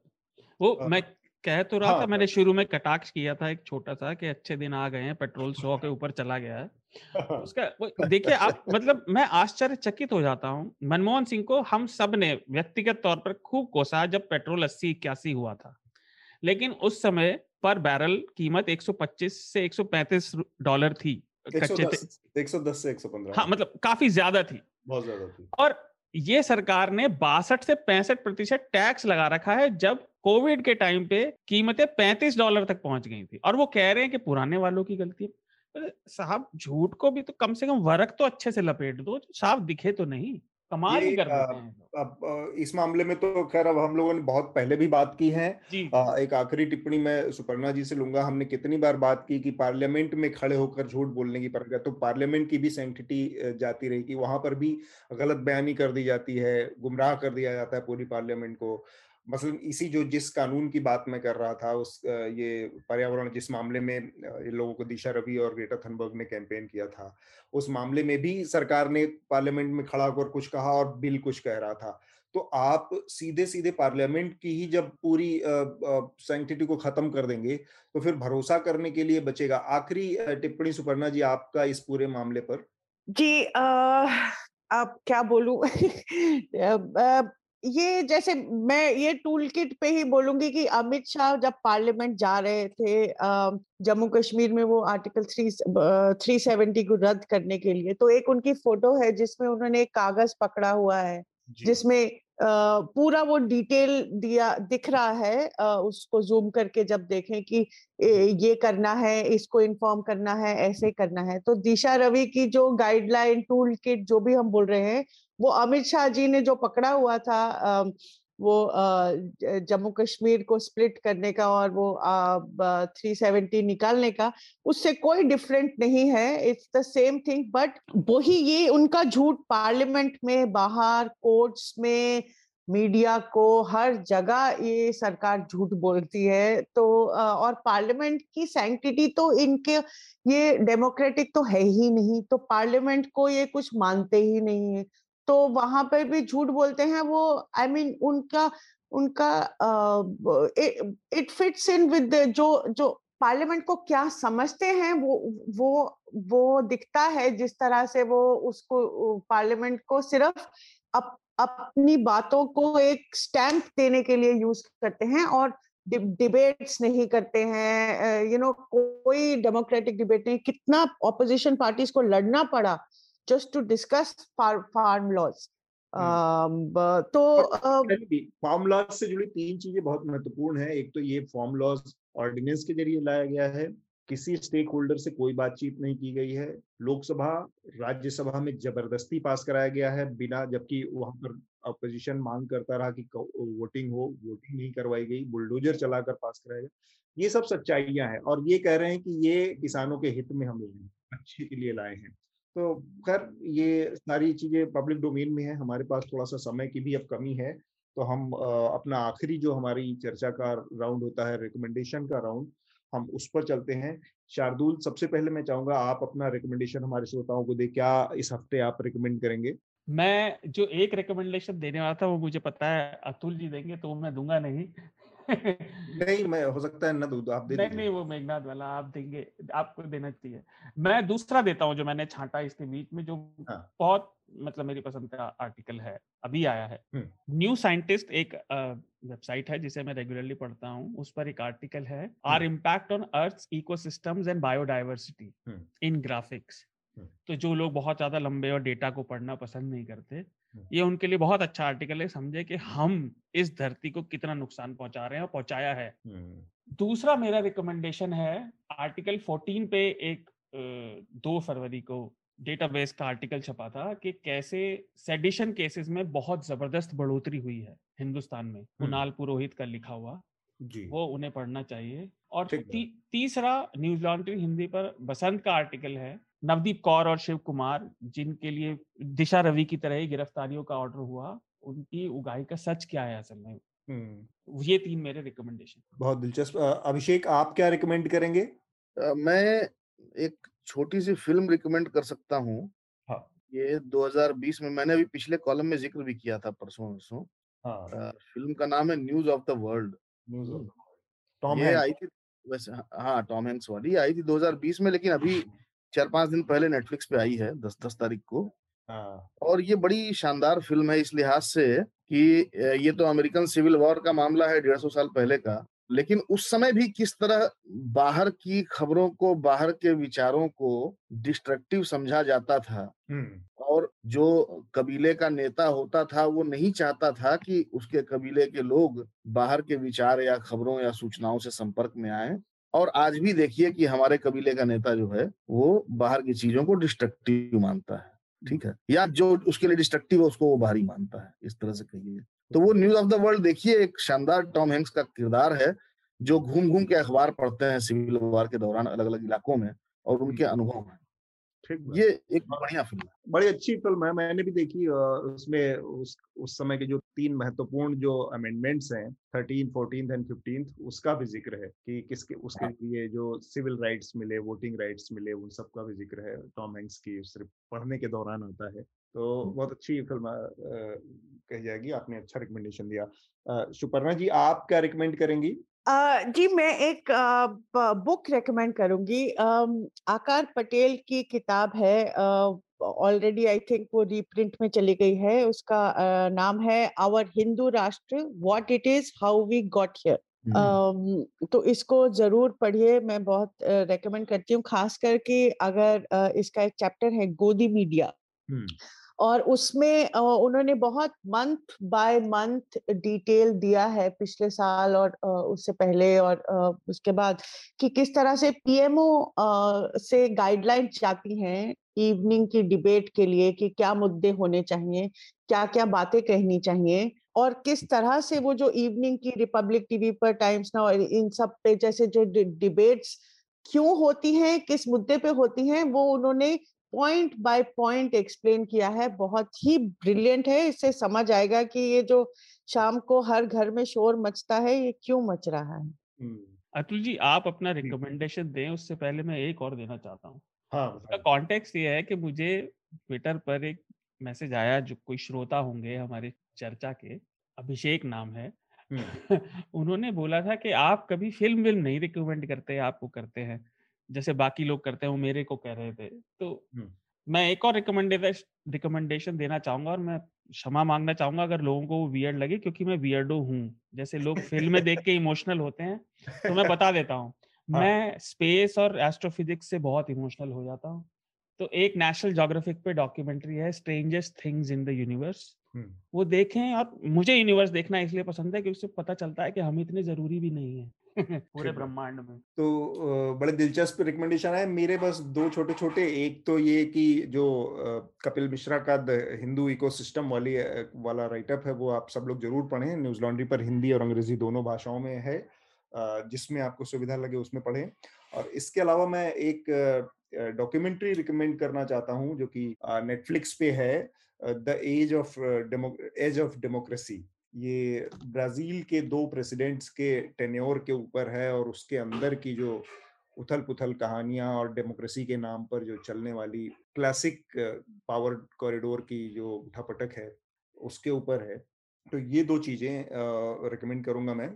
वो आ, मैं कह तो रहा हाँ, था मैंने शुरू में कटाक्ष किया था एक छोटा सा कि अच्छे दिन आ गए हैं पेट्रोल सौ के ऊपर चला गया है। उसका देखिए आप मतलब मैं आश्चर्यचकित हो जाता हूँ। मनमोहन सिंह को हम सबने व्यक्तिगत तौर पर खूब कोसा जब पेट्रोल अस्सी इक्यासी हुआ था। लेकिन उस समय पर बैरल कीमत 125 से 135 डॉलर थी कच्चे 110 से 115 हाँ मतलब काफ़ी ज़्यादा थी। बहुत ज़्यादा थी। और ये सरकार ने बासठ से पैंसठ प्रतिशत टैक्स लगा रखा है जब कोविड के टाइम पे कीमतें पैंतीस डॉलर तक पहुँच गई थी। और वो कह रहे हैं कि पुराने वालों की गलती है। साहब झूठ को भी तो कम से कम वर्क तो अच्छे से लपेट दो साफ़ दिखे तो नहीं। कमाल ही कर देते हैं अब इस मामले में तो खैर अब हम लोगों ने बहुत पहले भी बात की है। आ, एक आखिरी टिप्पणी मैं सुपर्णा जी से लूँगा। हमने कितनी बार बात की कि पार्लियामेंट में खड़े होकर झूठ बोलने की परंपरा तो पार्लियामेंट की भी सेंटिटी जाती रहेगी वहाँ पर भी गलत बयानी कर दी जाती है गुमराह कर दिया जाता है पूरी पार्लियामेंट को। मसलन इसी जो जिस कानून की बात मैं कर रहा था उस ये पर्यावरण जिस मामले में लोगों को दिशा रवि और ग्रेटा थनबर्ग ने कैंपेन किया था उस मामले में भी सरकार ने पार्लियामेंट में खड़ा होकर कुछ कहा और बिल कुछ कह रहा था। तो आप सीधे सीधे पार्लियामेंट की ही जब पूरी सैंक्टिटी को खत्म कर देंगे तो फिर भरोसा करने के लिए बचेगा। आखिरी टिप्पणी सुपर्णा जी आपका इस पूरे मामले पर? जी आ, आप क्या बोलूँ? ये जैसे मैं ये टूल किट पे ही बोलूँगी कि अमित शाह जब पार्लियामेंट जा रहे थे जम्मू कश्मीर में वो आर्टिकल थ्री थ्री सेवेंटी को रद्द करने के लिए तो एक उनकी फ़ोटो है जिसमें उन्होंने एक कागज़ पकड़ा हुआ है जिसमें पूरा वो डिटेल दिया दिख रहा है उसको जूम करके जब देखें कि ये करना है इसको इन्फॉर्म करना है ऐसे करना है तो दिशा रवि की जो गाइडलाइन टूल किट जो भी हम बोल रहे हैं वो अमित शाह जी ने जो पकड़ा हुआ था वो जम्मू कश्मीर को स्प्लिट करने का और वो थ्री सेवेंटी निकालने का, उससे कोई डिफरेंट नहीं है। It's the same thing, but वही ये उनका झूठ पार्लियामेंट में, बाहर कोर्ट्स में, मीडिया को, हर जगह ये सरकार झूठ बोलती है। तो और पार्लियामेंट की सैंक्टिटी तो इनके, ये डेमोक्रेटिक तो है ही नहीं तो पार्लियामेंट को ये कुछ मानते ही नहीं है। तो वहाँ पर भी झूठ बोलते हैं वो आई I मीन mean, उनका उनका इट फिट्स इन विद जो जो पार्लियामेंट को क्या समझते हैं वो वो वो दिखता है जिस तरह से वो उसको पार्लियामेंट को सिर्फ़ अप, अपनी बातों को एक स्टैंप देने के लिए यूज़ करते हैं और डिबेट्स नहीं करते हैं यू नो कोई डेमोक्रेटिक डिबेट नहीं कितना ऑपोजिशन पार्टीज़ को लड़ना पड़ा just to discuss far, farm laws. तो फॉर्म लॉज से जुड़ी तीन चीज़ें बहुत महत्वपूर्ण है। एक तो ये फार्म लॉज ऑर्डिनेंस के ज़रिए लाया गया है। किसी स्टेक होल्डर से कोई बातचीत नहीं की गई है। लोकसभा राज्यसभा में ज़बरदस्ती पास कराया गया है बिना जबकि वहाँ पर अपोजिशन मांग करता रहा कि वोटिंग हो वोटिंग नहीं करवाई गई बुलडोजर चलाकर पास कराया गया। ये सब सच्चाइयाँ हैं और ये कह रहे हैं कि ये किसानों के हित में हम लोग अच्छे के लिए लाए हैं। तो खैर, ये सारी चीज़ें पब्लिक डोमेन में है। हमारे पास थोड़ा सा समय की भी अब कमी है तो हम अपना आखिरी जो हमारी चर्चा का राउंड होता है रिकमेंडेशन का राउंड हम उस पर चलते हैं। शार्दुल, सबसे पहले मैं चाहूँगा आप अपना रिकमेंडेशन हमारे श्रोताओं को दे। क्या इस हफ़्ते आप रिकमेंड करेंगे? मैं जो एक रिकमेंडेशन देने वाला था, वो मुझे पता है, अतुल जी देंगे तो मैं दूँगा नहीं। नहीं मैं हो सकता है ना दूध आप दे नहीं नहीं वो मेघनाथ वाला आप देंगे आपको देना चाहिए। मैं दूसरा देता हूँ जो मैंने छांटा इसके बीच में जो हाँ. बहुत मतलब मेरी पसंद का आर्टिकल है अभी आया है। न्यू साइंटिस्ट एक वेबसाइट है जिसे मैं रेगुलरली पढ़ता हूँ उस पर एक आर्टिकल है our impact on earth ecosystems and biodiversity in graphics. तो जो लोग बहुत ज़्यादा लंबे और डेटा को पढ़ना पसंद नहीं करते ये उनके लिए बहुत अच्छा आर्टिकल है समझे कि हम इस धरती को कितना नुकसान पहुँचा रहे हैं और पहुँचाया है। दूसरा मेरा रिकमेंडेशन है आर्टिकल 14 पे एक दो फरवरी को डेटाबेस का आर्टिकल छपा था कि कैसे सेडिशन केसेस में बहुत ज़बरदस्त बढ़ोतरी हुई है हिंदुस्तान में कुणाल पुरोहित का लिखा हुआ। जी। वो उन्हें पढ़ना चाहिए। और ती, तीसरा न्यूज़ लॉन्ड्री हिंदी पर बसंत का आर्टिकल है नवदीप कौर और शिव कुमार जिनके लिए दिशा रवि की तरह ही गिरफ्तारियों का ऑर्डर हुआ उनकी उगाही का सच क्या है असल में? हम्म। ये तीन मेरे रिकमेंडेशन बहुत दिलचस्प। अभिषेक आप क्या रिकमेंड करेंगे? आ, मैं एक छोटी सी फ़िल्म रिकमेंड कर सकता हूँ। हाँ. ये 2020 में मैंने अभी पिछले कॉलम में ज़िक्र भी किया था परसों परसों हाँ. फ़िल्म का नाम है news of the world news of Tom ये आई थी वैसे हाँ टॉम हैंक्स वाली। आई थी 2020 में लेकिन अभी चार पाँच दिन पहले नेटफ्लिक्स पे आई है दस दस तारीख को। हाँ। और ये बड़ी शानदार फ़िल्म है इस लिहाज से कि ये तो अमेरिकन सिविल वॉर का मामला है डेढ़ सौ साल पहले का लेकिन उस समय भी किस तरह बाहर की खबरों को बाहर के विचारों को डिस्ट्रक्टिव समझा जाता था। और जो कबीले का नेता होता था वो नहीं चाहता था कि उसके कबीले के लोग बाहर के विचार या खबरों या सूचनाओं से संपर्क में आए और आज भी देखिए कि हमारे कबीले का नेता जो है वो बाहर की चीज़ों को डिस्ट्रक्टिव मानता है ठीक है? या जो उसके लिए डिस्ट्रक्टिव है उसको वो बाहरी मानता है इस तरह से कहिए। तो वो न्यूज़ ऑफ़ द वर्ल्ड देखिए एक शानदार टॉम हैंक्स का किरदार है जो घूम घूम के अखबार पढ़ते हैं सिविल वॉर के दौरान अलग अलग इलाकों में और उनके अनुभव हैं। ठीक ये एक बढ़िया फ़िल्म है। बड़ी अच्छी फ़िल्म है। मैंने भी देखी उसमें उस उस समय के जो तीन महत्वपूर्ण जो अमेंडमेंट्स हैं थर्टीन फोर्टीन एंड फिफ्टीन उसका भी ज़िक्र है कि किसके उसके लिए जो सिविल राइट्स मिले वोटिंग राइट्स मिले उन सब का भी ज़िक्र है। टॉम हैंक्स की सिर्फ़ पढ़ने के दौरान आता है। तो बहुत अच्छी फ़िल्म कही जाएगी। आपने अच्छा रिकमेंडेशन दिया। सुपर्णा जी आप क्या रिकमेंड करेंगी? Uh, जी मैं एक बुक रेकमेंड करूँगी। आकार पटेल की किताब है ऑलरेडी आई थिंक वो रीप्रिंट में चली गई है। उसका uh, नाम है our Hindu Rashtra what it is how we got here तो इसको ज़रूर पढ़िए मैं बहुत रेकमेंड करती हूँ। खास करके अगर इसका एक चैप्टर है गोदी मीडिया और उसमें उन्होंने बहुत मंथ बाय मंथ डिटेल दिया है पिछले साल और उससे पहले और उसके बाद कि किस तरह से पीएमओ से गाइडलाइन जाती हैं इवनिंग की डिबेट के लिए कि क्या मुद्दे होने चाहिए क्या क्या बातें कहनी चाहिए और किस तरह से वो जो इवनिंग की रिपब्लिक टीवी पर टाइम्स ना और इन सब पे जैसे जो डिबेट्स क्यों होती हैं, किस मुद्दे पे होती हैं, वो उन्होंने पॉइंट बाय पॉइंट एक्सप्लेन किया है। बहुत ही ब्रिलियंट है। इससे समझ आएगा कि ये जो शाम को हर घर में शोर मचता है ये क्यों मच रहा है? हम्म। अतुल जी आप अपना रिकमेंडेशन दें उससे पहले मैं एक और देना चाहता हूँ। हाँ, उसका कॉन्टेक्स्ट ये है कि मुझे ट्विटर पर एक मैसेज आया जो कोई श्रोता होंगे हमारे चर्चा के अभिषेक नाम है। हम्म। उन्होंने बोला था कि आप कभी फ़िल्म विल्म नहीं रिकमेंड करते आपको करते हैं। जैसे बाकी लोग करते हैं वो मेरे को कह रहे थे। तो मैं एक और रिकमेंडेशन रिकमेंडेशन देना चाहूँगा और मैं क्षमा मांगना चाहूँगा अगर लोगों को वो वियर्ड लगे क्योंकि मैं वियर्डो हूँ। जैसे लोग फ़िल्म देख के इमोशनल होते हैं तो मैं बता देता हूँ। हाँ. मैं स्पेस और एस्ट्रोफिजिक्स से बहुत इमोशनल हो जाता हूँ। तो एक नेशनल जोग्राफिक पे डॉक्यूमेंट्री है strangest things in the universe वो देखें और मुझे यूनिवर्स देखना इसलिए पसंद है क्योंकि उससे पता चलता है कि हम इतने ज़रूरी भी नहीं है। पूरे ब्रह्मांड में। तो बड़े दिलचस्प रिकमेंडेशन है मेरे बस दो छोटे छोटे एक तो ये कि जो कपिल मिश्रा का द हिंदू इकोसिस्टम वाली वाला राइटअप है वो आप सब लोग ज़रूर पढ़ें। न्यूज़ लॉन्ड्री पर हिंदी और अंग्रेज़ी दोनों भाषाओं में है। जिसमें आपको सुविधा लगे उसमें पढ़ें। और इसके अलावा मैं एक डॉक्यूमेंट्री रिकमेंड करना चाहता हूँ जो कि नेटफ्लिक्स पे है the edge of edge of democracy ये ब्राज़ील के दो प्रेसिडेंट्स के टेन्योर के ऊपर है और उसके अंदर की जो उथल पुथल कहानियाँ और डेमोक्रेसी के नाम पर जो चलने वाली क्लासिक पावर कॉरिडोर की जो उठापटक है, उसके ऊपर है। तो ये दो चीज़ें रिकमेंड करूँगा मैं।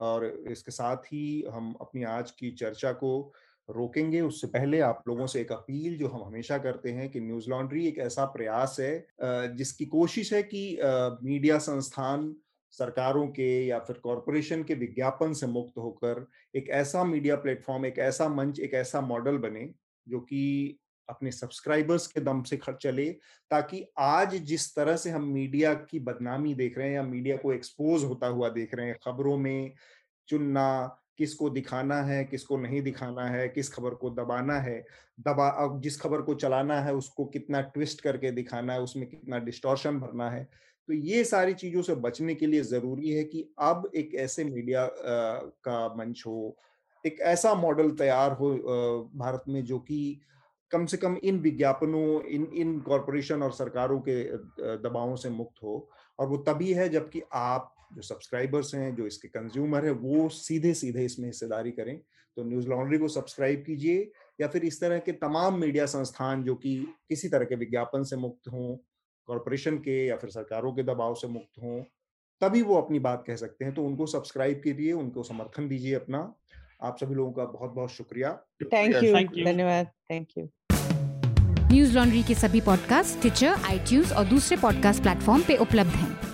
और इसके साथ ही हम अपनी आज की चर्चा को रोकेंगे, उससे पहले आप लोगों से एक अपील जो हम हमेशा करते हैं कि न्यूज़ लॉन्ड्री एक ऐसा प्रयास है जिसकी कोशिश है कि मीडिया संस्थान सरकारों के या फिर कॉरपोरेशन के विज्ञापन से मुक्त होकर एक ऐसा मीडिया प्लेटफॉर्म, एक ऐसा मंच, एक ऐसा मॉडल बने, जो कि अपने सब्सक्राइबर्स के दम से खर्च चले, ताकि आज जिस तरह से हम मीडिया की बदनामी देख रहे हैं या मीडिया को एक्सपोज होता हुआ देख रहे हैं, खबरों में चुनना किसको दिखाना है, किसको नहीं दिखाना है, किस खबर को दबाना है, दबा, अब जिस खबर को चलाना है उसको कितना ट्विस्ट करके दिखाना है, उसमें कितना डिस्टॉर्शन भरना है। तो ये सारी चीज़ों से बचने के लिए ज़रूरी है कि अब एक ऐसे मीडिया का मंच हो, एक ऐसा मॉडल तैयार हो भारत में जो कि कम से कम इन विज्ञापनों, इन इन कॉरपोरेशन और सरकारों के दबावों से मुक्त हो। और वो तभी है जबकि आप जो सब्सक्राइबर्स हैं जो इसके कंज्यूमर है वो सीधे सीधे इसमें हिस्सेदारी करें। तो न्यूज़ लॉन्ड्री को सब्सक्राइब कीजिए या फिर इस तरह के तमाम मीडिया संस्थान जो कि किसी तरह के विज्ञापन से मुक्त हों कॉरपोरेशन के या फिर सरकारों के दबाव से मुक्त हों तभी वो अपनी बात कह सकते हैं। तो उनको सब्सक्राइब कीजिए उनको समर्थन दीजिए अपना। आप सभी लोगों का बहुत बहुत शुक्रिया थैंक यू धन्यवाद। थैंक यू न्यूज़ लॉन्ड्री के सभी पॉडकास्ट ट्विटर आईटीज और दूसरे पॉडकास्ट प्लेटफॉर्म पे उपलब्ध हैं।